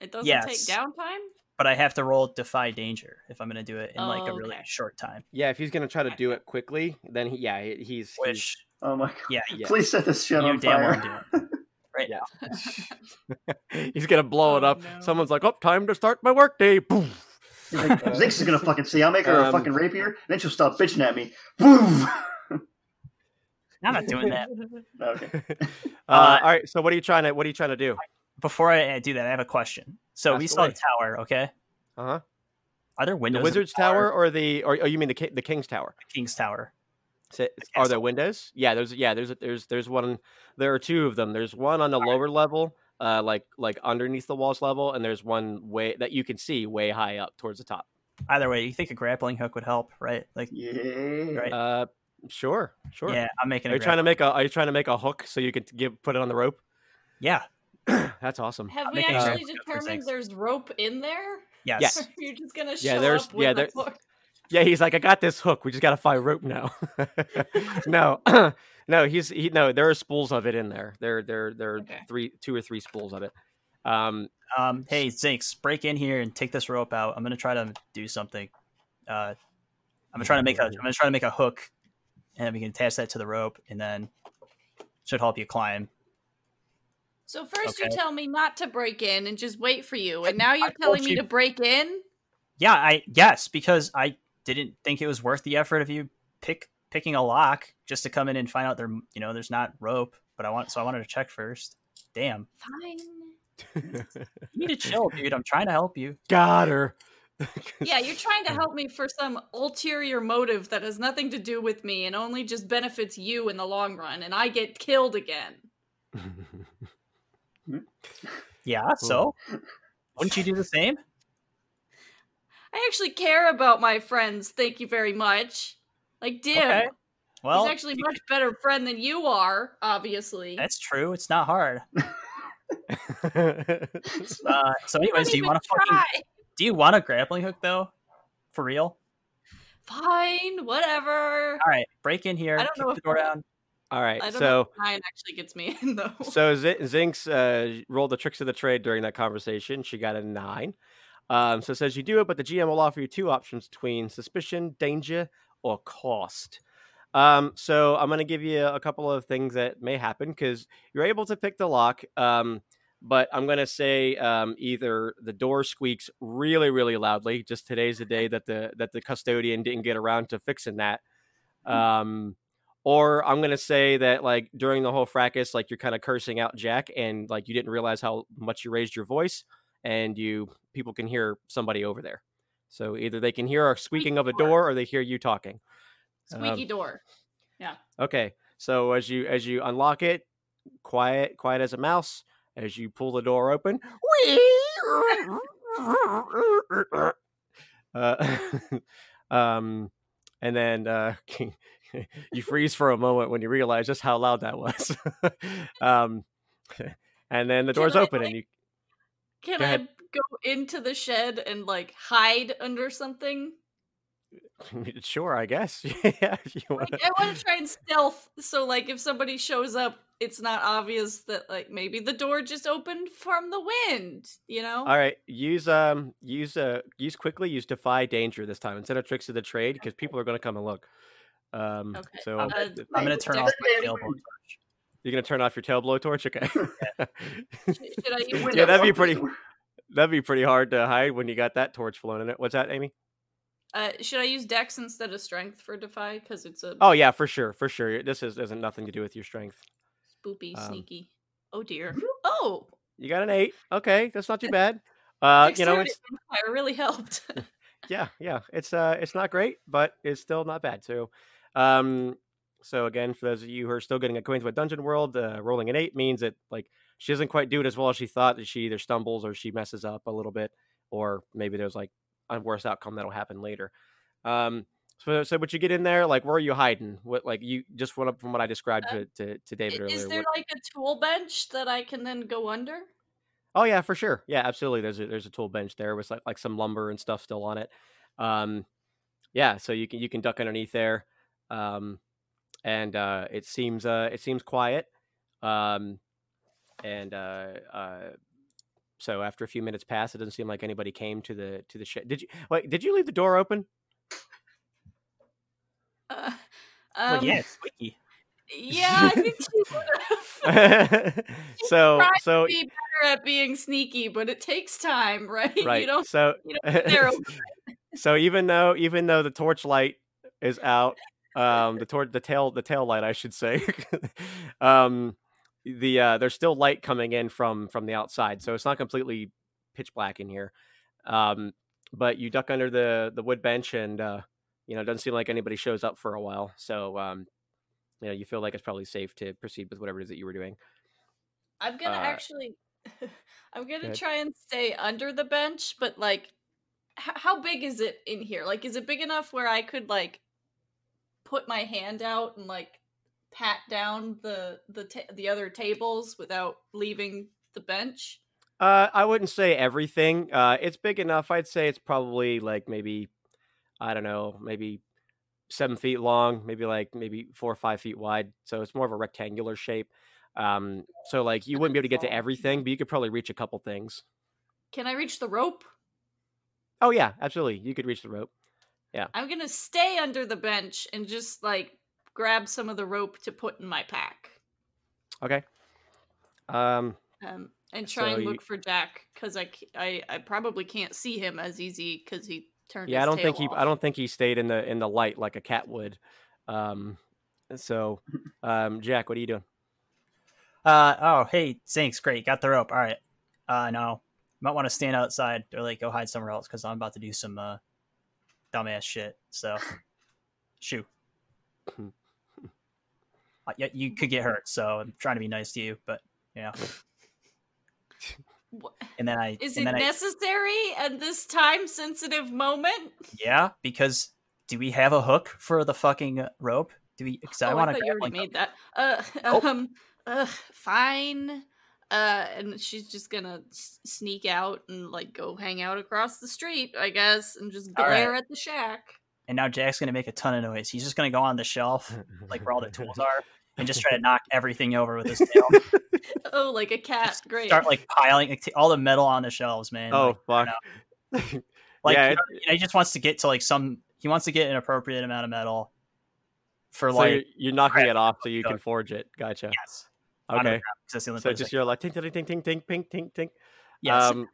It doesn't Yes. take downtime. But I have to roll defy danger if I'm going to do it in like a Oh, really okay. short time. yeah, if he's gonna try to do it quickly, then he, yeah, he- he's, he's Oh my god. yeah, Yeah. Please set this shit you on damn fire. Right Yeah. now. he's gonna blow it Oh, up. no. Someone's like, "Oh, time to start my workday." Boom. He's like, Zinkz is gonna fucking see. I'll make her a Um, fucking rapier, then she'll stop bitching at me. Boom. I'm not doing that. okay. Uh, Uh, all right. So what are you trying to what are you trying to do? Before I do that, I have a question. So we saw away. the tower, okay? Uh huh. Are there The windows? in Wizard's Tower or the or oh you mean the Ki- the King's Tower? King's Tower? So, are there windows? Yeah, there's yeah there's there's there's one. There are two of them. There's one on the lower level, uh, like like underneath the walls level, and there's one way that you can see way high up towards the top. Either way, you think a grappling hook would help, right? Like, Yeah. Right. Uh, sure, sure. yeah, I'm making. Are a you trying to make a Are you trying to make a hook so you can give put it on the rope? Yeah. That's awesome. Have we actually graphic determined there's rope in there? Yes. Yes. You're just gonna Yeah, show there's- up with yeah, a there- hook. Yeah, he's like, I got this hook. We just got to find rope now. no, no, he's he. No, there are spools of it in there. There, there, there are Okay. three, two or three spools of it. Um, Um. Hey, Zinkz, break in here and take this rope out. I'm gonna try to do something. Uh, I'm gonna try to make a I'm gonna try to make a hook, and then we can attach that to the rope, and then should help you climb. So first you tell me not to break in and just wait for you, and now you're told telling me you- to break in. Yeah, I yes because I didn't think it was worth the effort of you pick picking a lock just to come in and find out there you know there's not rope. But I want so I wanted to check first. Damn, Fine. you need to chill, dude. I'm trying to help you. Got her. Yeah, you're trying to help me for some ulterior motive that has nothing to do with me and only just benefits you in the long run, and I get killed again. Yeah, so wouldn't you do the same? I actually care about my friends. Thank you very much. Like Dim, Okay. Well, he's actually a much better friend than you are. Obviously, that's true. It's not hard. uh, so, anyways, don't you want to fucking try. do you want a grappling hook though? For real? Fine, whatever. All right, break in here. I don't kick know the if door I- down. All right. I don't know So if nine actually gets me in though. so Z- Zinkz uh, rolled the tricks of the trade during that conversation. She got a nine. Um, so it says you do it, but the GM will offer you two options between suspicion, danger, or cost. Um, so I'm going to give you a couple of things that may happen because you're able to pick the lock. Um, but I'm going to say um, either the door squeaks really, really loudly. Just today's the day that the that the custodian didn't get around to fixing that. Um, or I'm gonna say that like during the whole fracas, like you're kind of cursing out Jack, and like you didn't realize how much you raised your voice, and you people can hear somebody over there. So either they can hear a squeaking of a door. door, or they hear you talking. Squeaky um, door. Yeah. Okay, so as you as you unlock it, quiet, quiet as a mouse. As you pull the door open, uh, um, and then uh, you freeze for a moment when you realize just how loud that was. um, and then the Can door's I, open, like- and you Can Go I go into the shed and like hide under something? sure, I guess, yeah. If you Like, want, I want to try and stealth, so like if somebody shows up, it's not obvious that like maybe the door just opened from the wind. You know? All right, use um use uh use quickly use defy danger this time instead of tricks of the trade because people are going to come and look. Um, Okay, so uh, I'm gonna turn off my tailbone torch. you're going to turn off your tail blowtorch, okay? Should I Yeah, that'd be pretty- That'd be pretty hard to hide when you got that torch flown in it. What's that, Amy? Uh, should I use Dex instead of Strength for Defy? Because it's a Oh yeah, for sure, for sure. This is isn't nothing to do with your strength. spoopy, um, sneaky. Oh dear. Oh, You got an eight. Okay, that's not too bad. Uh, you know, Dexterity it's modifier really helped. yeah, yeah. It's uh, it's not great, but it's still not bad. So, um, so again, for those of you who are still getting acquainted with Dungeon World, uh, rolling an eight means that like she doesn't quite do it as well as she thought. That she either stumbles or she messes up a little bit, or maybe there's like a worse outcome that'll happen later. Um, so, so but you get in there, like where are you hiding? What like you just went up from what I described Uh, to, to to David I- earlier. Is there what- like a tool bench that I can then go under? Oh yeah, for sure. Yeah, absolutely. There's a there's a tool bench there with like like some lumber and stuff still on it. Um, yeah, so you can you can duck underneath there, um, and uh, it seems uh, it seems quiet. Um, and uh, uh, so after a few minutes pass, it doesn't seem like anybody came to the to the shed. Did you wait? Did you leave the door open? Uh, Well, um, yeah, it's squeaky. yeah, I think she would have. so so be better at being sneaky, but it takes time, right? right. You don't. so You don't so even though even though the torchlight is out um the tor- the tail the tail light i should say um the uh there's still light coming in from from the outside so it's not completely pitch black in here um but you duck under the the wood bench and uh you know it doesn't seem like anybody shows up for a while so um you know you feel like it's probably safe to proceed with whatever it is that you were doing I'm gonna Uh, actually. I'm gonna try and stay under the bench, but like, h- how big is it in here? Like, is it big enough where I could like put my hand out and like pat down the the ta- the other tables without leaving the bench? Uh, I wouldn't say everything. Uh, it's big enough. I'd say it's probably like maybe, I don't know, maybe seven feet long, maybe like maybe four or five feet wide. So it's more of a rectangular shape. Um, so like you wouldn't be able to get to everything, but you could probably reach a couple things. Can I reach the rope? Oh yeah, absolutely. You could reach the rope. Yeah. I'm gonna stay under the bench and just like grab some of the rope to put in my pack. Okay. Um, Um, and try So and you- look for Jack because I, I I probably can't see him as easy because he turned. yeah, I don't think tail he. I don't think he stayed in the in the light like a cat would. Um, so, um, Jack, what are you doing? Uh oh, hey, thanks, great, got the rope. All right. Uh no, might want to stand outside or like go hide somewhere else because I'm about to do some uh dumbass shit. So, shoot. Uh, yeah, you could get hurt, so I'm trying to be nice to you, but you know. And then I Is and it then I, necessary at this time sensitive moment? yeah, because do we have a hook for the fucking rope? Do we? Because I oh, want to thought you already like made that. Uh, Nope. um, uh, fine. Uh, and she's just gonna s- sneak out and like go hang out across the street, I guess, and just All right. glare at the shack. and now Jack's gonna make a ton of noise. He's just gonna go on the shelf, like where all the tools are, and just try to knock everything over with his tail. Oh, like a cat. Great. Start like piling like, t- all the metal on the shelves, man. Oh like, fuck! like yeah, you it- know, you know, he just wants to get to like some. He wants to get an appropriate amount of metal for so like you're, you're knocking crap, it off so you can forge it. Gotcha. yes. Okay. So just you're like ting ting ting ting ting ping ting ting. Yes. Um,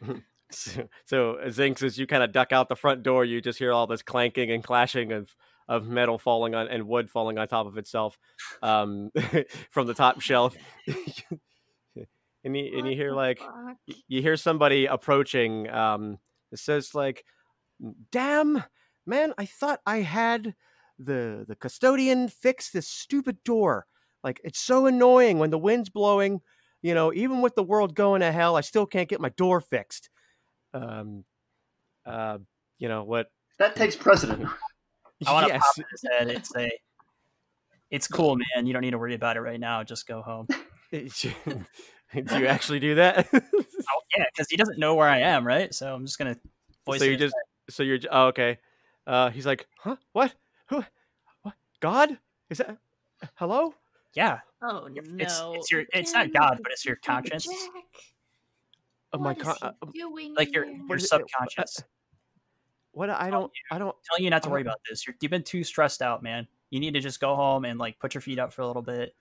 so, so uh, Zinkz, as you kind of duck out the front door, you just hear all this clanking and clashing of of metal falling on and wood falling on top of itself um, from the top shelf. and you, and you hear like you hear somebody approaching. Um, it says like, "Damn, man! I thought I had the the custodian fix this stupid door. Like it's so annoying when the wind's blowing. You know, even with the world going to hell, I still can't get my door fixed. Um, uh, you know what? That takes precedent. I want to yes. pop in his head and say, "It's cool, man. You don't need to worry about it right now. Just go home." do you actually do that? Oh, yeah, because he doesn't know where I am, right? So I'm just gonna voice so you in just so you're oh, okay uh he's like huh what who what god is that hello yeah. Oh It's- no! it's- it's your- it's not God, but it's your conscience. Jack. oh my god uh, Like your here? your What is it? Uh, subconscious what i don't i don't telling you not to worry about this. You're, you've been too stressed out, man. You need to just go home and like put your feet up for a little bit,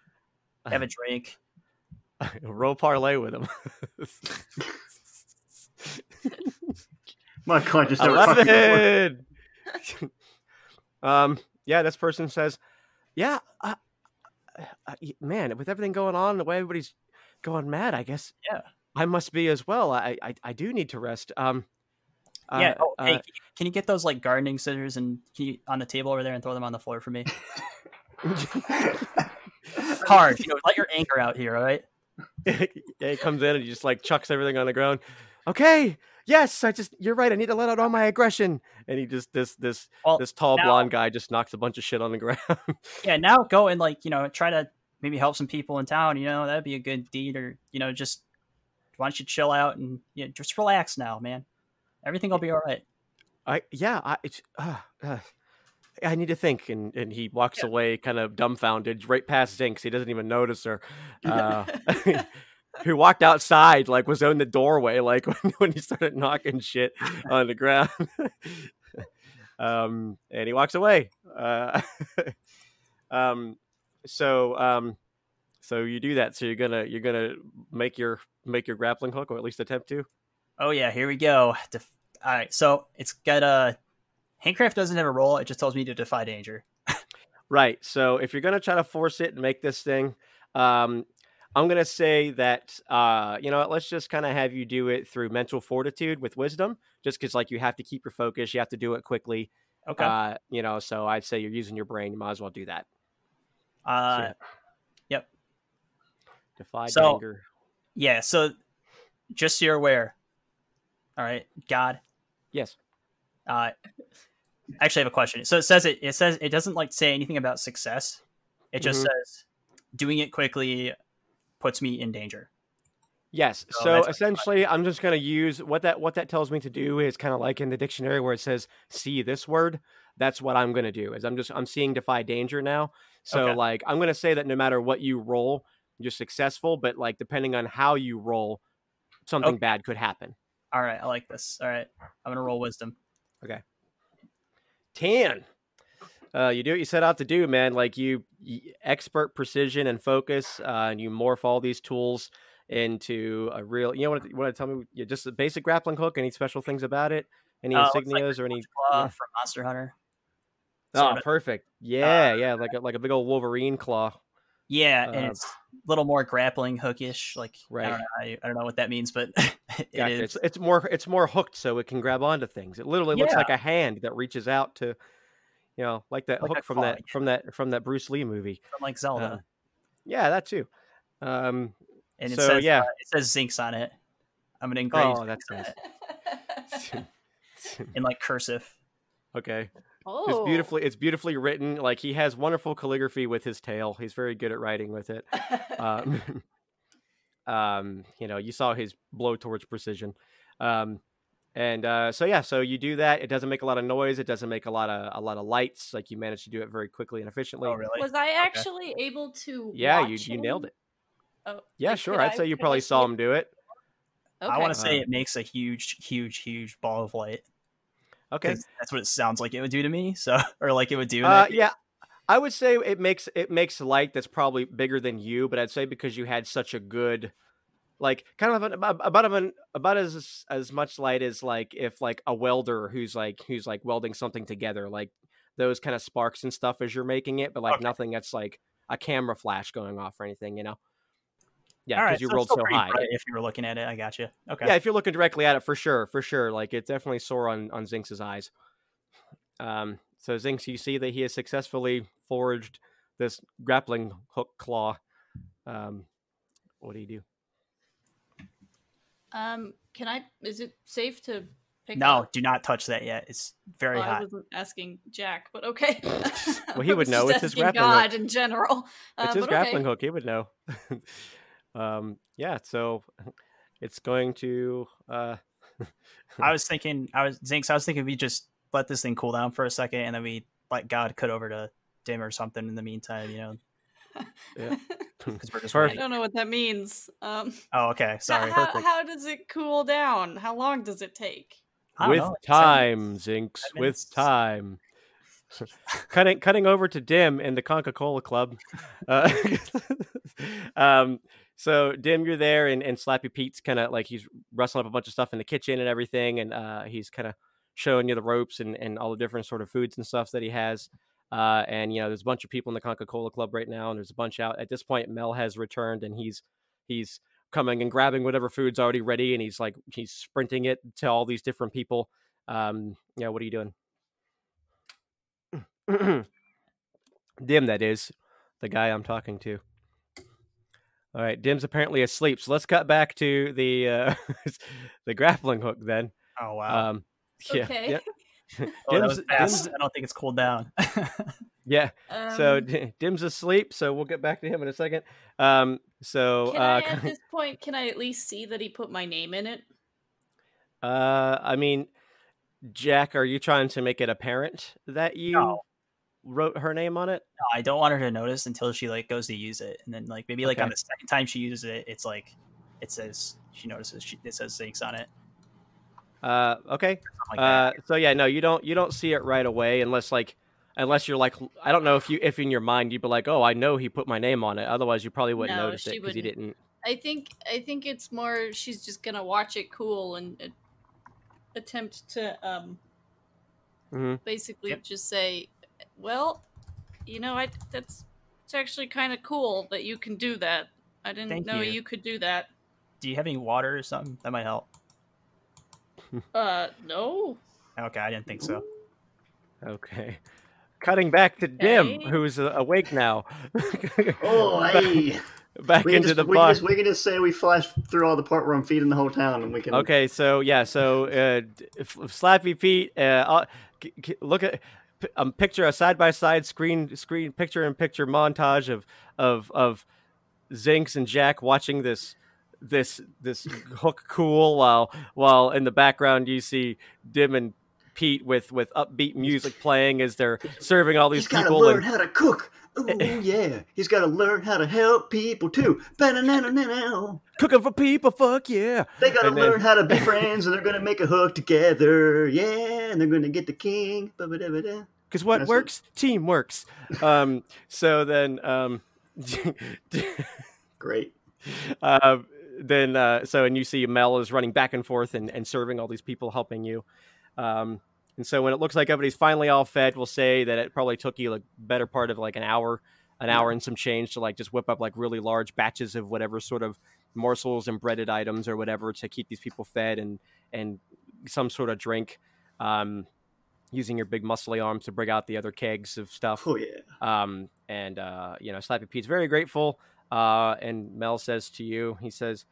have a drink. roll parlay with him My God, just never fucking eleven um yeah this person says yeah uh, uh, man with everything going on the way everybody's going mad i guess Yeah. i must be as well i i, I do need to rest um yeah. uh, Oh, hey, uh, can you, get those like gardening scissors and can you, on the table over there and throw them on the floor for me? Hard. You know, let your anchor out here, all right? yeah, he comes in and he just like chucks everything on the ground. Okay, yes, I just you're right. I need to let out all my aggression. And he just this this Well, this tall now- blonde guy just knocks a bunch of shit on the ground. yeah. Now go and like you know try to maybe help some people in town. You know that'd be a good deed, or you know just why don't you chill out and you know, just relax now, man. Everything will be all right. I yeah, I it's uh, uh, I need to think. And and he walks away kind of dumbfounded, right past Zinkz. He doesn't even notice her. Uh, who walked outside like was in the doorway like when, when he started knocking shit on the ground um and he walks away uh um so um so you do that so you're gonna you're gonna make your make your grappling hook or at least attempt to Oh yeah, here we go. Def- all right, so it's got a handcraft doesn't have a roll. It just tells me to defy danger. Right. So if you're gonna try to force it and make this thing, um, I'm gonna say that uh, you know, let's just kind of have you do it through mental fortitude with wisdom, just because like you have to keep your focus, you have to do it quickly. Okay. Uh, you know, so I'd say you're using your brain. You might as well do that. Uh, So- yep. Defy So- anger. yeah. So just so you're aware. All right, God. Yes. Uh, I actually have a question. So it says it. It says it doesn't like say anything about success. It just Mhm. says doing it quickly puts me in danger. Yes. So So essentially, I'm just going to use what that what that tells me to do is kind of like in the dictionary where it says "see this word." That's what I'm going to do. Is I'm just I'm seeing defy danger now. So Okay. like I'm going to say that no matter what you roll, you're successful. But like depending on how you roll, something Okay. bad could happen. All right, I like this. All right, I'm gonna roll wisdom. Ten. Uh, you do what you set out to do, man. Like you, you expert precision and focus, uh, and you morph all these tools into a real. You know what? Want to tell me? Yeah, just a basic grappling hook. Any special things about it? Any Uh, looks like insignias or any? Claw yeah. from Monster Hunter. Oh, sorta. perfect. Yeah, yeah, like a, like a big old Wolverine claw. Yeah, Uh, and it's a little more grappling hookish. Like I don't know, I, I don't know what that means, but it Gotcha. is. It's it's more it's more hooked, so it can grab onto things. It literally looks like a hand that reaches out to, you know, like that Like hook from that from that from that Bruce Lee movie. from like Zelda, Uh, yeah, that too. Um, and it so, says yeah. uh, it says Zinkz on it. I'm gonna engrave oh, that's nice. in like cursive. okay, oh, it's beautifully it's beautifully written. Like he has wonderful calligraphy with his tail. He's very good at writing with it. um, um, you know, you saw his blow towards precision. Um, and uh, so yeah, so you do that. It doesn't make a lot of noise. It doesn't make a lot of a lot of lights. Like you managed to do it very quickly and efficiently. Oh, really? Was I actually able to? Yeah, you watch you nailed him? it. Oh, Yeah, like, sure. I'd I- say you could I probably see saw it? him do it. Okay. I want to say Uh, it makes a huge, huge, huge ball of light. Okay, That's what it sounds like it would do to me. So, or like it would do. Uh, yeah, I would say it makes it makes light that's probably bigger than you, but I'd say because you had such a good, like, kind of an, about about of an about as as much light as like if like a welder who's like who's like welding something together, like those kind of sparks and stuff as you're making it, but like Okay. nothing that's like a camera flash going off or anything, you know. Yeah, because right, you so rolled so high. if you were looking at it. I got you. Okay. Yeah, if you're looking directly at it, for sure, for sure. Like it definitely sore on on Zinkz's eyes. Um, so Zinkz, you see that he has successfully forged this grappling hook claw. Um, what do you do? Um, can I? Is it safe to pick? No, up? do not touch that yet. It's very Well, I wasn't asking Jack, but okay. Well, he would know. just It's his asking grappling hook. God in general. Uh, it's his but grappling okay. hook. He would know. um, yeah. So it's going to. Uh, I was thinking, I was Zinkz. I was thinking we just let this thing cool down for a second, and then we let God cut over to Dim or something in the meantime. You know, Yeah. Because we're just I don't know what that means. Um, Oh, okay. Sorry. How, how does it cool down? How long does it take? With know, time, Zinkz. ten With time. cutting cutting over to Dim in the Coca Cola Club. Uh, um, so Dim, you're there, and, and Slappy Pete's kind of like he's rustling up a bunch of stuff in the kitchen and everything, and uh, he's kind of showing you the ropes and, and all the different sort of foods and stuff that he has. Uh, and you know, there's a bunch of people in the Coca Cola Club right now, and there's a bunch out. At this point, Mel has returned, and he's he's coming and grabbing whatever food's already ready, and he's like he's sprinting it to all these different people. Um, yeah, what are you doing? Dim, that is the guy I'm talking to. All right, Dim's apparently asleep, so let's cut back to the uh, the grappling hook then. Oh wow. Um, yeah, Okay. yeah, oh, Dim's- was. Dim's- I don't think it's cooled down. yeah. so Um, D- Dim's asleep, so we'll get back to him in a second. Um, so can uh, I at this point can I at least see that he put my name in it? uh, I mean, Jack, are you trying to make it apparent that you No. wrote her name on it? No, I don't want her to notice until she like goes to use it, and then like maybe like on the second time she uses it, it's like it says she notices she, it says Zinkz on it. Uh, okay. Like Uh, so yeah, no, you don't you don't see it right away unless like unless you're like I don't know if you if in your mind you'd be like, oh, I know he put my name on it. Otherwise, you probably wouldn't No, notice it because you didn't. I think I think it's more she's just gonna watch it cool and uh, attempt to um Mhm. basically Yep. just say, well, you know, I that's it's actually kind of cool that you can do that. I didn't Thank know you. you could do that. Do you have any water or something that might help? Uh, no. Okay, I didn't think so. Okay. Cutting back to Dim, Okay. who's uh, awake now. Oh, hey. back We can, into just, the we, can just, we can just say we flashed through all the part where I'm feeding the whole town, and we can. Okay, so yeah, so uh, d- F- Slappy Pete, uh, uh, c- c- look at um, picture a side by side screen screen picture in picture montage of of of Zinkz and Jack watching this this this hook cool while while in the background you see Dim and Pete with with upbeat music playing as they're serving all these He's got to people. learn And how to cook. Oh yeah, he's got to learn how to help people too. Cooking for people, fuck yeah! They got to And then- learn how to be friends, and they're gonna make a hook together. Yeah, and they're gonna get the king. Because what That's it. works? Team works. Um, so then, um, Great. uh, then uh, so and you see Mel is running back and forth and, and serving all these people helping you. Um, and so when it looks like everybody's finally all fed, we'll say that it probably took you like better part of like an hour, an hour and some change to like just whip up like really large batches of whatever sort of morsels and breaded items or whatever to keep these people fed and and some sort of drink. Um, using your big muscly arms to bring out the other kegs of stuff. Oh yeah. Um, and uh, you know, Slappy Pete's very grateful. Uh, and Mel says to you, he says,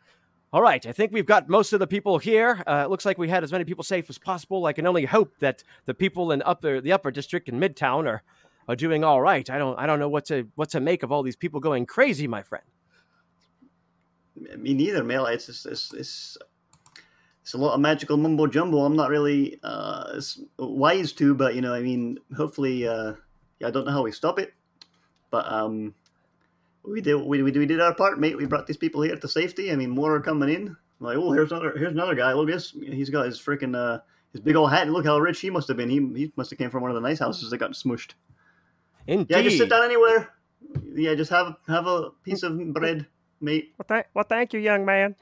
"All right, I think we've got most of the people here. Uh, it looks like we had as many people safe as possible. I can only hope that the people in upper the upper district in Midtown are are doing all right. I don't I don't know what to what to make of all these people going crazy, my friend. Me neither, Mel. It's just, it's, it's it's a lot of magical mumbo jumbo. I'm not really uh, wise to, but you know, I mean, hopefully, uh, yeah, I don't know how we stop it, but um, we did we, we, we did our part, mate. We brought these people here to safety. I mean, more are coming in. Like, oh, here's another here's another guy. Look this. He's got his freaking uh, his big old hat. And look how rich he must have been. He he must have came from one of the nice houses that got smushed. Indeed. Yeah, just sit down anywhere. Yeah, just have have a piece of bread, mate. Well, th- well, thank you, young man.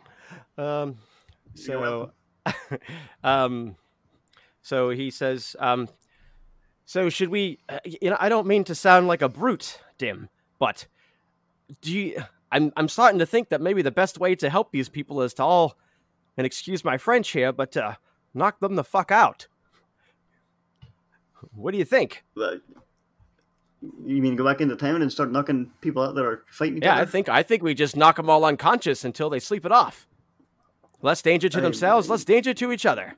Um, You're so, um, so he says, um, so should we? Uh, you know, I don't mean to sound like a brute, Dim, but do you? I'm I'm starting to think that maybe the best way to help these people is to all, and excuse my French here, but uh, knock them the fuck out. What do you think? You mean go back into town and start knocking people out that are fighting Yeah, I think I think we just knock them all unconscious until they sleep it off. Less danger to I- themselves, less danger to each other.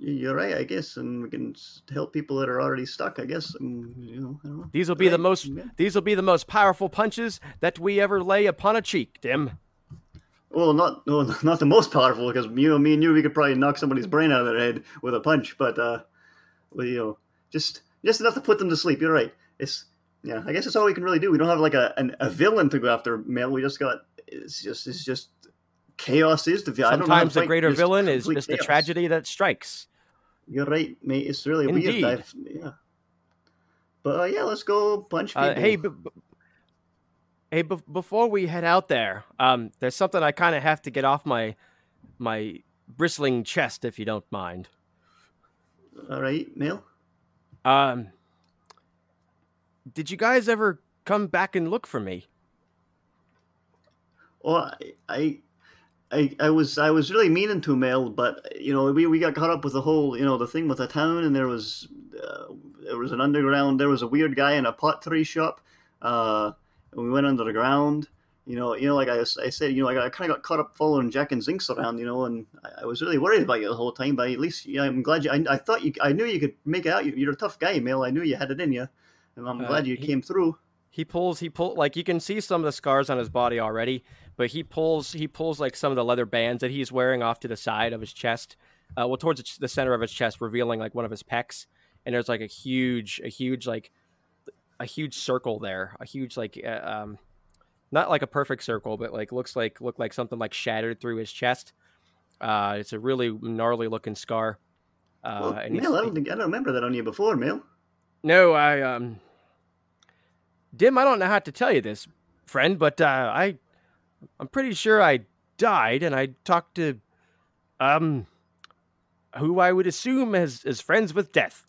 You're right, I guess, and we can help people that are already stuck. I guess, and, you know, I don't know. These will be the most yeah. these will be the most powerful punches that we ever lay upon a cheek, Dim. Well, not no, not the most powerful because you know, me and you, we could probably knock somebody's brain out of their head with a punch. But uh, well, you know, just just enough to put them to sleep. You're right. It's yeah. I guess that's all we can really do. We don't have like a an, a villain to go after. Mel, we just got. It's just it's just chaos is the villain. Sometimes the greater villain is just the tragedy that strikes. You're right, mate. It's really Indeed. weird. I've, yeah. But uh, yeah, let's go punch people. Uh, hey, b- b- hey, b- before we head out there, um, there's something I kind of have to get off my my bristling chest, if you don't mind. all right, Mel. Um, did you guys ever come back and look for me? Well, I, I, I, I was, I was really meaning to Mel, but you know, we, we got caught up with the whole, you know, the thing with the town, and there was, uh, there was an underground, there was a weird guy in a pottery shop, uh, and we went under the ground. You know, you know, like I, I said, you know, like I kind of got caught up following Jack and Zinkz around, you know, and I, I was really worried about you the whole time. But at least, yeah, I'm glad you. I, I thought you, I knew you could make it out. You, you're a tough guy, Mel. I knew you had it in you, and I'm Uh, glad you he- came through. He pulls, he pull like you can see some of the scars on his body already, but he pulls, he pulls like some of the leather bands that he's wearing off to the side of his chest, uh, well towards the center of his chest, revealing like one of his pecs, and there's like a huge, a huge like, a huge circle there, a huge like, uh, um, not like a perfect circle, but like looks like look like something like shattered through his chest. Uh, it's a really gnarly looking scar. Uh, well, and he's- Mel, I don't think I don't remember that on you before, Mel. no, I um Dim, I don't know how to tell you this, friend, but uh I I'm pretty sure I died and I talked to um who I would assume as is friends with death,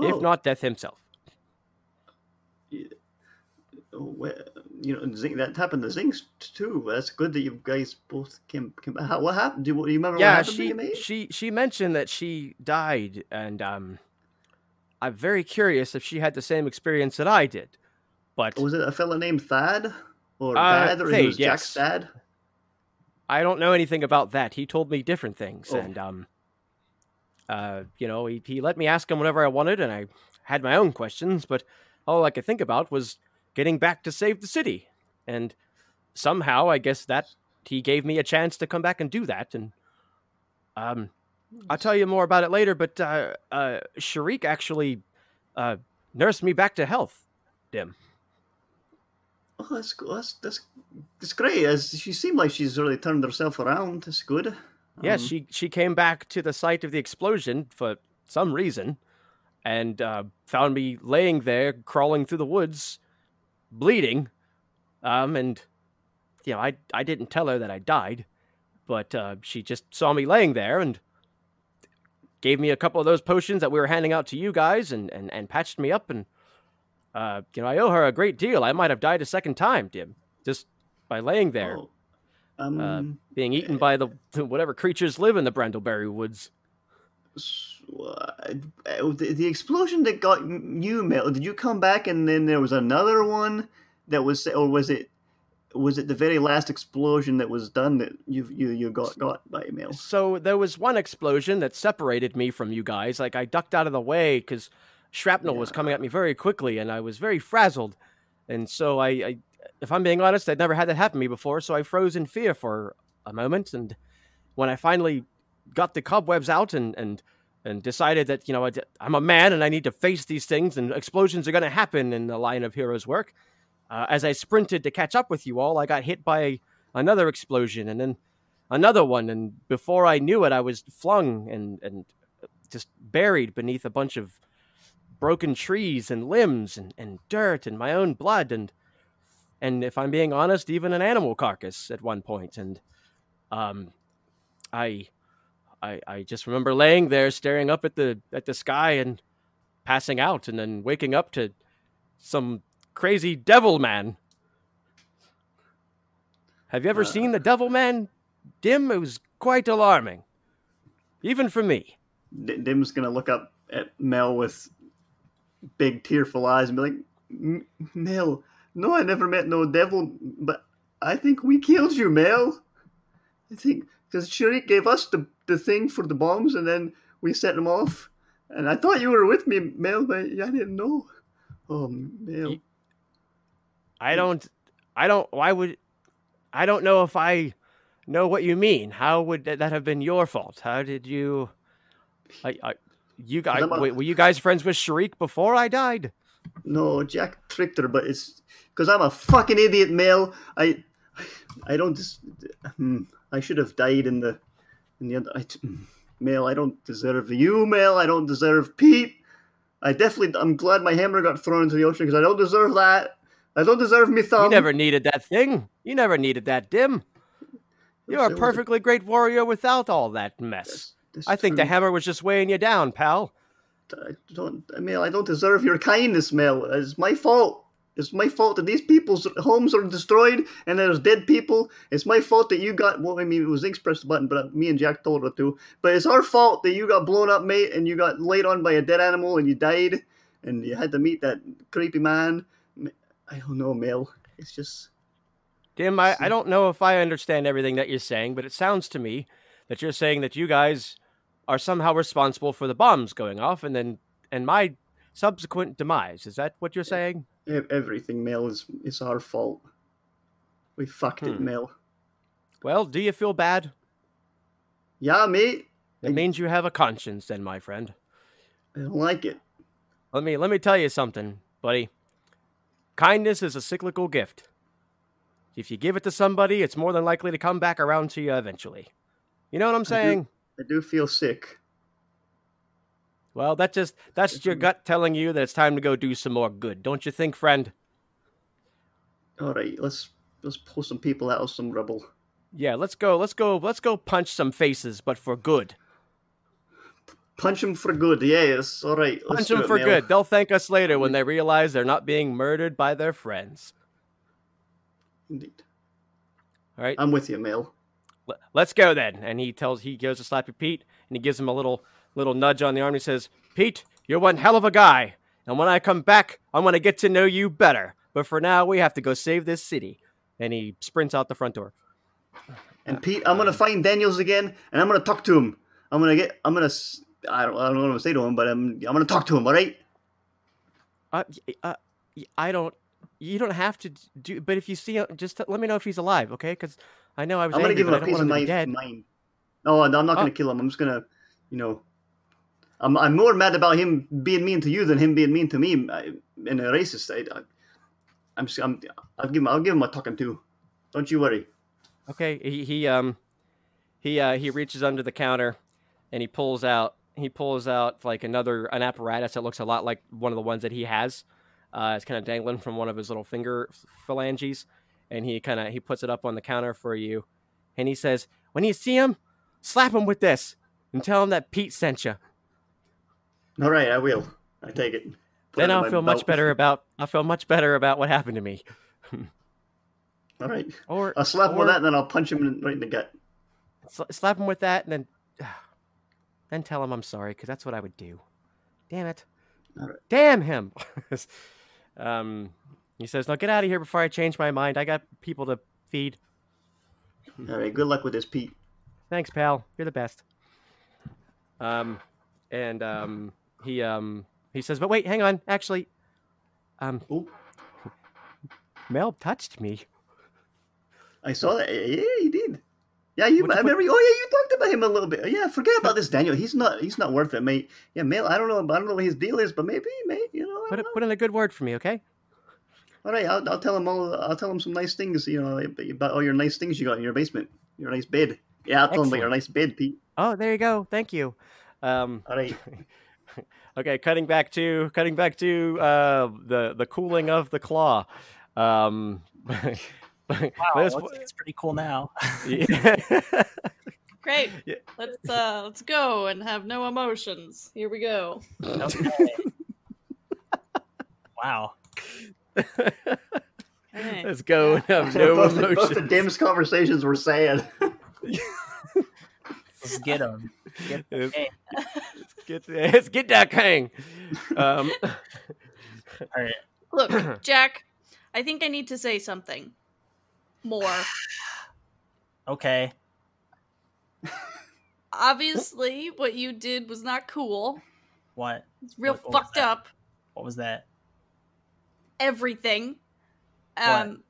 if Oh. not death himself. Oh, well, you know, Zing, that happened to Zinkz too. That's good that you guys both came. came how, what happened? Do you, do you remember what yeah, happened to she she she mentioned that she died and um I'm very curious if she had the same experience that I did. But Was it a fella named Thad or Uh, Dad, or he was yes. Jack's dad? I don't know anything about that. He told me different things, Oh. and um, uh, you know, he he let me ask him whatever I wanted, and I had my own questions, but all I could think about was getting back to save the city, and somehow I guess that he gave me a chance to come back and do that, and um, I'll tell you more about it later. But uh, uh, Shariq actually uh, nursed me back to health. Dim. Oh, that's. That's that's that's great. As she seemed like she's really turned herself around. That's good. Yeah, Um, she she came back to the site of the explosion for some reason, and uh, found me laying there, crawling through the woods, bleeding. Um, and you know, I I didn't tell her that I died, but uh, she just saw me laying there and gave me a couple of those potions that we were handing out to you guys, and and, and patched me up. And uh, you know, I owe her a great deal. I might have died a second time, Dim, just by laying there oh, um, being eaten by the whatever creatures live in the Brandleberry woods. uh, the, the explosion that got you, Mel. Did you come back and then there was another one that was, or was it? Was it the very last explosion that was done that you you you got got by Mel? So there was one explosion that separated me from you guys. Like I ducked out of the way because shrapnel was coming at me very quickly, and I was very frazzled. And so I, I, if I'm being honest, I'd never had that happen to me before. So I froze in fear for a moment, and when I finally got the cobwebs out and and and decided that you know I, am a man and I need to face these things, and explosions are going to happen in the line of heroes' work. Uh, as I sprinted to catch up with you all, I got hit by another explosion, and then another one, and before I knew it, I was flung and and just buried beneath a bunch of broken trees and limbs and, and dirt and my own blood and and if I'm being honest, even an animal carcass at one point. And um, I, I, I just remember laying there, staring up at the at the sky and passing out, and then waking up to some crazy devil man. Have you ever Uh. seen the devil man? Dim, it was quite alarming, even for me. D- Dim's gonna look up at Mel with big tearful eyes and be like, "Mel, no, I never met no devil, but I think we killed you, Mel. I think because Shariq gave us the the thing for the bombs, and then we set them off. And I thought you were with me, Mel, but I didn't know. Oh, Mel, I don't. I don't. Why would? I don't know if I know what you mean. How would that have been your fault? How did you? I. I you guys. A- Wait, were you guys friends with Shariq before I died? no, Jack tricked her, but it's because I'm a fucking idiot, Mel. I, I don't. Just, hmm, I should have died in the, in the other. I, hmm, Mel, I don't deserve you, Mel. I don't deserve Pete. I definitely. I'm glad my hammer got thrown into the ocean because I don't deserve that. I don't deserve me thumb. you never needed that thing. You never needed that dim. You're a- perfectly great warrior without all that mess. That's- I think the hammer was just weighing you down, pal. I don't, Mel, I don't deserve your kindness, Mel. It's my fault. It's my fault that these people's homes are destroyed and there's dead people. It's my fault that you got, well, I mean, it was Zinkz pressed the button, but uh, me and Jack told her to. But it's our fault that you got blown up, mate, and you got laid on by a dead animal and you died and you had to meet that creepy man. I don't know, Mel. It's just, Dim, I, I don't know if I understand everything that you're saying, but it sounds to me that you're saying that you guys are somehow responsible for the bombs going off and then and my subsequent demise. Is that what you're saying? everything, Mel, is, is our fault. We fucked it, Hmm. Mel. Well, do you feel bad? Yeah, mate. It means you have a conscience then, my friend. I don't like it. Let me let me tell you something, buddy. Kindness is a cyclical gift. If you give it to somebody, it's more than likely to come back around to you eventually. You know what I'm saying? I do feel sick. Well, that just that's your gut telling you that it's time to go do some more good, don't you think, friend? All right, let's let's pull some people out of some rubble. Yeah, let's go. Let's go. Let's go punch some faces, but for good. Punch them for good. Yes. All right. Punch them for good. They'll thank us later when they realize they're not being murdered by their friends. Indeed. All right, I'm with you, Mel. Let's go then. And he tells he goes to Slappy Pete and he gives him a little little nudge on the arm. He says, "Pete, you're one hell of a guy, and when I come back, I'm gonna get to know you better. But for now, we have to go save this city." And he sprints out the front door. And Pete, I'm gonna find Daniels again, and I'm gonna talk to him. I'm gonna get. I'm gonna. I don't. I don't know what I'm say to him, but I'm. I'm gonna talk to him. All right. Uh, uh, I don't. You don't have to do. But if you see, him, just let me know if he's alive, okay? Because I know I was. I'm gonna give him a piece of my dead. mind. No, I'm not gonna Oh. kill him. I'm just gonna. you know, I'm I'm more mad about him being mean to you than him being mean to me I, in a racist. I, I'm just, I'm I'll give him I'll give him a talking to. Don't you worry. Okay, he, he um he uh he reaches under the counter and he pulls out he pulls out like another an apparatus that looks a lot like one of the ones that he has. Uh, it's kind of dangling from one of his little finger phalanges, and he kind of he puts it up on the counter for you, and he says, "When you see him, slap him with this and tell him that Pete sent you. All right, I will. I take it. Put Then it I'll feel much better about I'll feel much better about what happened to me. All right. Or I'll slap him with that, and then I'll punch him in, right in the gut. sl- slap him with that, and then then tell him I'm sorry because that's what I would do. Damn it! All right. Damn him! um, he says, "Now get out of here before I change my mind. I got people to feed." All right. Good luck with this, Pete. Thanks, pal. You're the best. Um, and um, he um he says, "But wait, hang on. Actually, um, Oh, Mel touched me." I saw that. Yeah, he did. Yeah, you. I remember. Oh, yeah, you talked about him a little bit. Yeah, forget about this, Daniel. He's not. He's not worth it, mate. Yeah, Mel. I don't know. I don't know what his deal is, but maybe, mate. You know. Put don't know. put in a good word for me, okay? All right, I'll, I'll tell him all. I'll tell him some nice things. You know about all your nice things you got in your basement. Your nice bed. Yeah, I'll tell him about your Excellent. nice bed, Pete. Oh, there you go. Thank you. Um, All right. okay, cutting back to cutting back to uh, the the cooling of the claw. Um, Wow, it's, it's pretty cool now. yeah. Great. Yeah. Let's uh let's go and have no emotions. Here we go. Okay. wow. Alright. Let's go and have no both, the, both the emotion. Dim's conversations were sad. Let's get him. Get Let's Hey. get, let's get that king. Um, All right. Look, Jack, I think I need to say something more. Okay. Obviously, what you did was not cool. What? It's real What- what fucked up. What was that? Everything. Um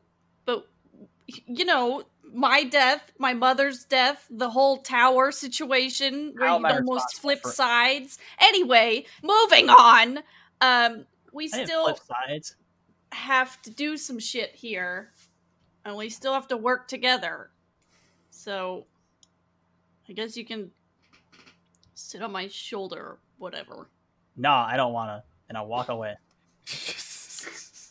but you know, my death, my mother's death, the whole tower situation where How you almost responsible flip sides. Anyway, moving on. Um we I still sides. have to do some shit here and we still have to work together so i guess you can sit on my shoulder or whatever No, I don't want to. And I'll walk away.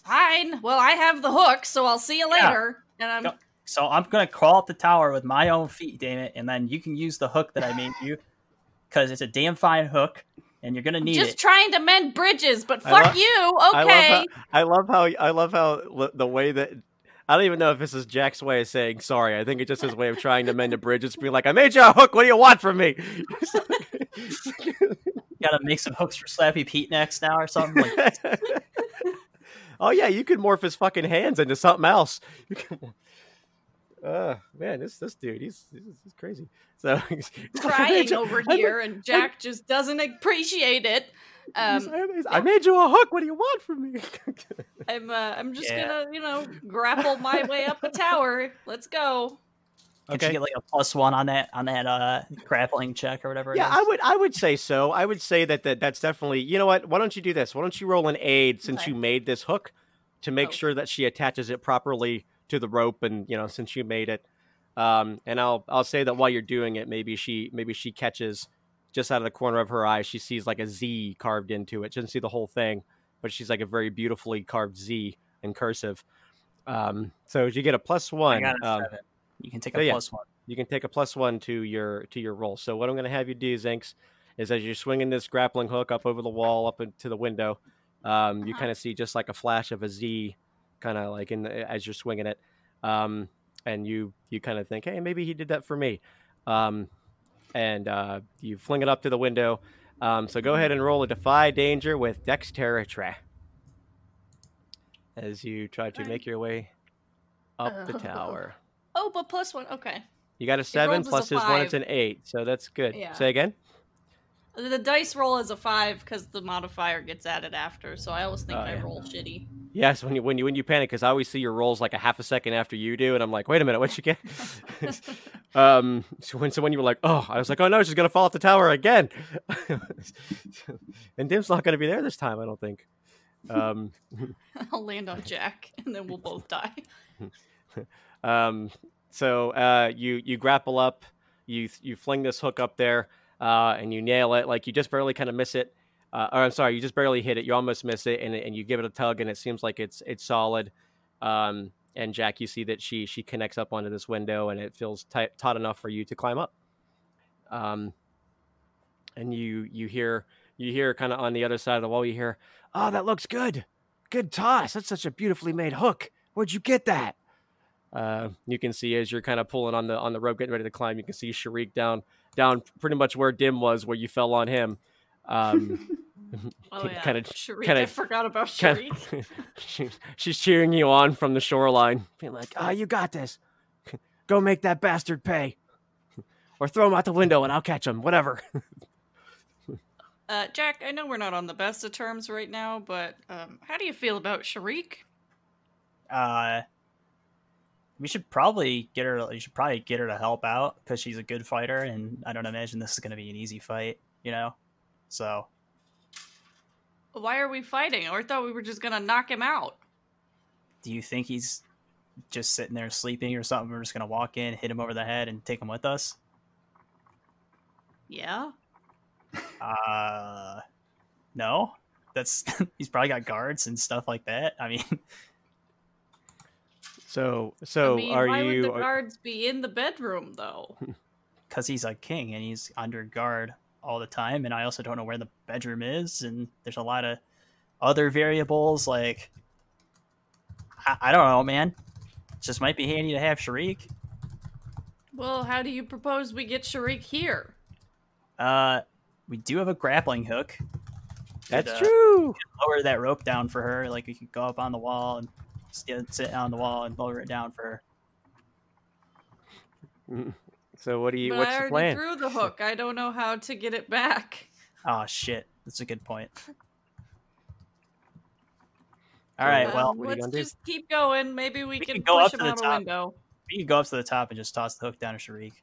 fine well i have the hook so i'll see you Yeah. later and i'm Go- So I'm gonna crawl up the tower with my own feet, damn it, and then you can use the hook that I made you, because it's a damn fine hook, and you're gonna need it. just it. trying to mend bridges but fuck love- you I okay love how I love how I love how the way that I don't even know if this is Jack's way of saying sorry. I think it's just his way of trying to mend a bridge. It's being like, I made you a hook. What do you want from me? Gotta make some hooks for Slappy Pete next now or something. Like, oh yeah, you could morph his fucking hands into something else. You can... Uh, man, this this dude, he's he's, he's crazy. So he's, he's like, I made crying you- over I ma- here and jack just doesn't appreciate it um I- I made you a hook. What do you want from me? i'm uh, i'm just Yeah. gonna you know grapple my way up the tower let's go Could Okay. you get like a plus one on that on that uh grappling check or whatever? Yeah, is? I would I would say so. I would say that, that that's definitely you know what? Why don't you do this? Why don't you roll an aid since Okay. you made this hook to make Oh. sure that she attaches it properly to the rope and you know, since you made it. Um, and I'll I'll say that while you're doing it, maybe she maybe she catches just out of the corner of her eye, she sees like a Z carved into it. She doesn't see the whole thing, but she's like a very beautifully carved Z in cursive. Um, so you get a plus I one. got a Um, seven. You can take so a yeah. plus one. you can take a plus one to your to your roll. So what I'm going to have you do, Zinkz, is as you're swinging this grappling hook up over the wall, up into the window, um, you Uh-huh. kind of see just like a flash of a Z, kind of like in the, as you're swinging it, um, and you you kind of think, hey, maybe he did that for me, um, and uh, you fling it up to the window. Um, so go ahead and roll a defy danger with dexterity as you try to make your way up the Oh. tower. oh but plus one okay You got a seven plus his one. It's an eight, so that's good. Yeah. Say again. The dice roll is a five because the modifier gets added after, so I always think Oh, I yeah. roll shitty. Yes, when you when you when you panic, because I always see your rolls like a half a second after you do, and I'm like, wait a minute, what'd you get? um, so when so when you were like, oh, I was like, oh no, she's gonna fall off the tower again, and Dim's not gonna be there this time, I don't think. Um, I'll land on Jack, and then we'll both die. um, so uh, you you grapple up, you you fling this hook up there, uh, and you nail it. Like you just barely kind of miss it, uh, or I'm sorry, you just barely hit it. You almost miss it, and and you give it a tug, and it seems like it's it's solid. Um, and Jack, you see that she she connects up onto this window, and it feels tight, taut enough for you to climb up. Um, and you you hear you hear kind of on the other side of the wall, you hear, "Oh, that looks good, good toss. That's such a beautifully made hook. Where'd you get that?" Uh, you can see as you're kind of pulling on the on the rope, getting ready to climb. You can see Shariq down down pretty much where Dim was, where you fell on him. Um, Oh yeah, kind of Shariq. kinda- I forgot about kinda- Shariq. she, she's cheering you on from the shoreline, being like, "Ah, you got this. Go make that bastard pay, or throw him out the window and I'll catch him. Whatever." Uh, Jack, I know we're not on the best of terms right now, but um, how do you feel about Shariq? Uh, we should probably get her. You should probably get her to help out because she's a good fighter, and I don't imagine this is going to be an easy fight. You know, so Why are we fighting? I thought we were just gonna knock him out. do you think he's just sitting there sleeping or something? We're just going to walk in, hit him over the head, and take him with us? Yeah. Uh, no. That's he's probably got guards and stuff like that. I mean, So, so I mean, are why you? would the guards be in the bedroom though? because he's a king and he's under guard all the time, and I also don't know where the bedroom is, and there's a lot of other variables like I, I don't know, man. It Just might be handy to have Shariq. Well, how do you propose we get Shariq here? Uh, we do have a grappling hook. That's uh, true. Lower that rope down for her. Like we could go up on the wall and sit, sit on the wall and lower it down for her. So, what do you? but what's I the already plan? threw the hook. I don't know how to get it back. Oh shit, that's a good point. All right, well, what let's gonna do? just keep going. Maybe we, We can can go push up him to the top. window. we could go up to the top and just toss the hook down to Shariq.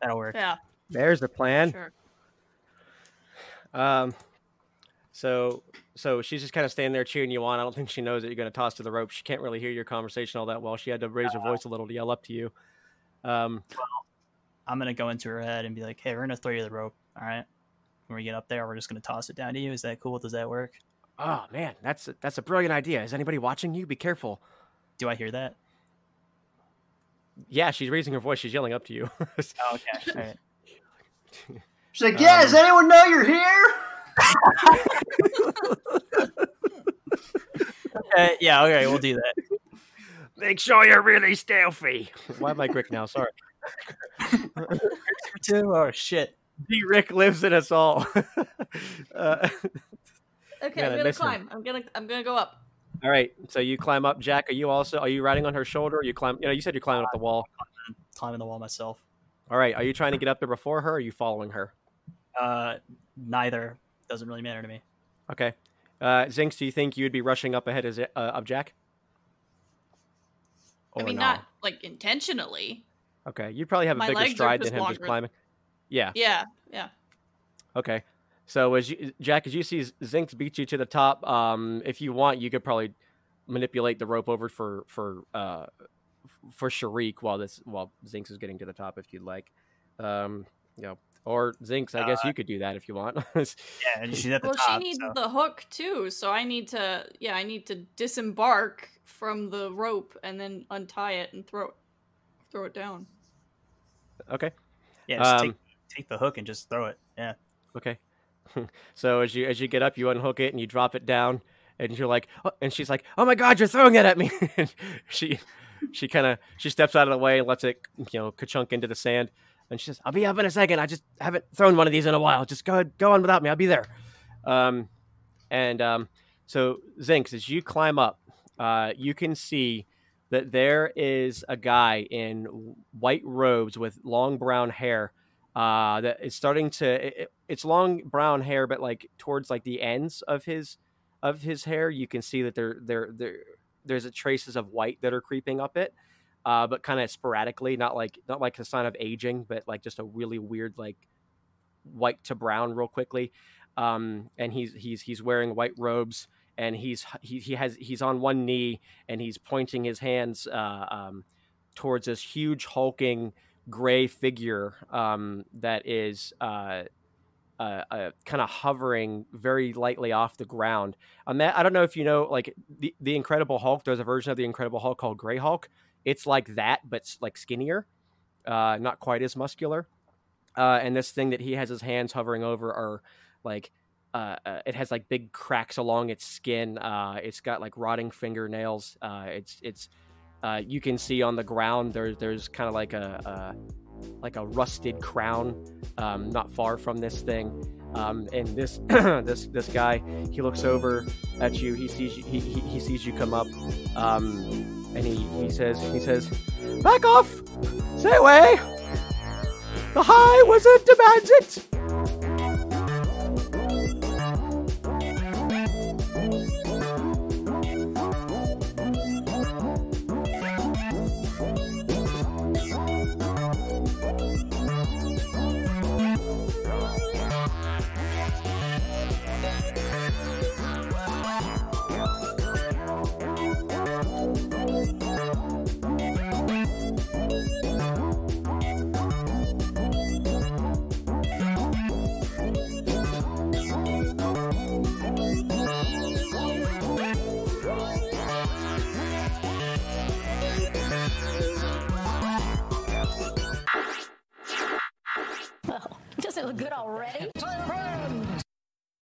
That'll work. Yeah, There's the plan. sure. Um, so so she's just kind of standing there cheering you on. I don't think she knows that you're going to toss to the rope. She can't really hear your conversation all that well. She had to raise her voice a little to yell up to you. Um, I'm gonna go into her head and be like, "Hey, we're gonna throw you the rope. All right. When we get up there, we're just gonna toss it down to you. Is that cool? Does that work? oh man, that's a, that's a brilliant idea. Is anybody watching you? Be careful. Do I hear that? Yeah, she's raising her voice. She's yelling up to you. Oh, okay. All right. She's like, yeah, does Um, anyone know you're here? Okay, yeah. Okay, we'll do that. Make sure you're really stealthy. Why am I Rick now? Sorry. Two. Oh shit. D. Rick lives in us all. uh, Okay, Yeah, I'm gonna miss him. climb. I'm gonna I'm gonna go up. all right, so you climb up. Jack, are you also? Are you riding on her shoulder? Or you climb. You know, you said you're climbing up the wall. Climbing the wall myself. All right, are you trying to get up there before her? or Are you following her? Uh, neither. Doesn't really matter to me. Okay. Uh, Zinkz, do you think you'd be rushing up ahead of, uh, of Jack? I mean, no? not like intentionally. Okay, you'd probably have a bigger stride than him just climbing. Yeah. Yeah, yeah. Okay. So as you, Jack, as you see Zinkz beat you to the top, um, if you want, you could probably manipulate the rope over for for uh, for Shariq while this while Zinkz is getting to the top, if you'd like. Um, you know, or Zinkz, I guess you could do that if you want. Yeah, and she's at the Well, top. she needs so- the hook too, so I need to yeah, I need to disembark from the rope and then untie it and throw it throw it down. okay. Yeah, just um, take, take the hook and just throw it. Yeah. Okay. so as you as you get up, you unhook it and you drop it down, and you're like, oh, and she's like, "Oh my God, you're throwing it at me!" She she kind of she steps out of the way and lets it you know ka-chunk into the sand, and she says, "I'll be up in a second. I just haven't thrown one of these in a while. Just go go on without me. I'll be there." Um, and um, so Zinkz, as you climb up, uh, you can see that there is a guy in white robes with long brown hair uh that is starting to it- it's long brown hair but like towards like the ends of his of his hair, you can see that there there there there's a traces of white that are creeping up it, uh, but kind of sporadically, not like not like a sign of aging, but like just a really weird like white to brown real quickly. Um, and he's he's he's wearing white robes and he's he, he has he's on one knee and he's pointing his hands uh, um, towards this huge hulking gray figure um, that is uh, uh, uh, kind of hovering very lightly off the ground. Um, I don't know if you know, like the, the Incredible Hulk. There's a version of the Incredible Hulk called Gray Hulk. It's like that, but like skinnier, uh, not quite as muscular. Uh, and this thing that he has his hands hovering over are like uh, uh, it has like big cracks along its skin. Uh, it's got like rotting fingernails. Uh, it's it's you can see on the ground there's there's kind of like a, a, like a rusted crown um, not far from this thing. Um, and this this this guy he looks over at you. He sees you, he, he, he sees you come up, um, and he, he says he says, "Back off! Stay away! The High Wizard demands it." Does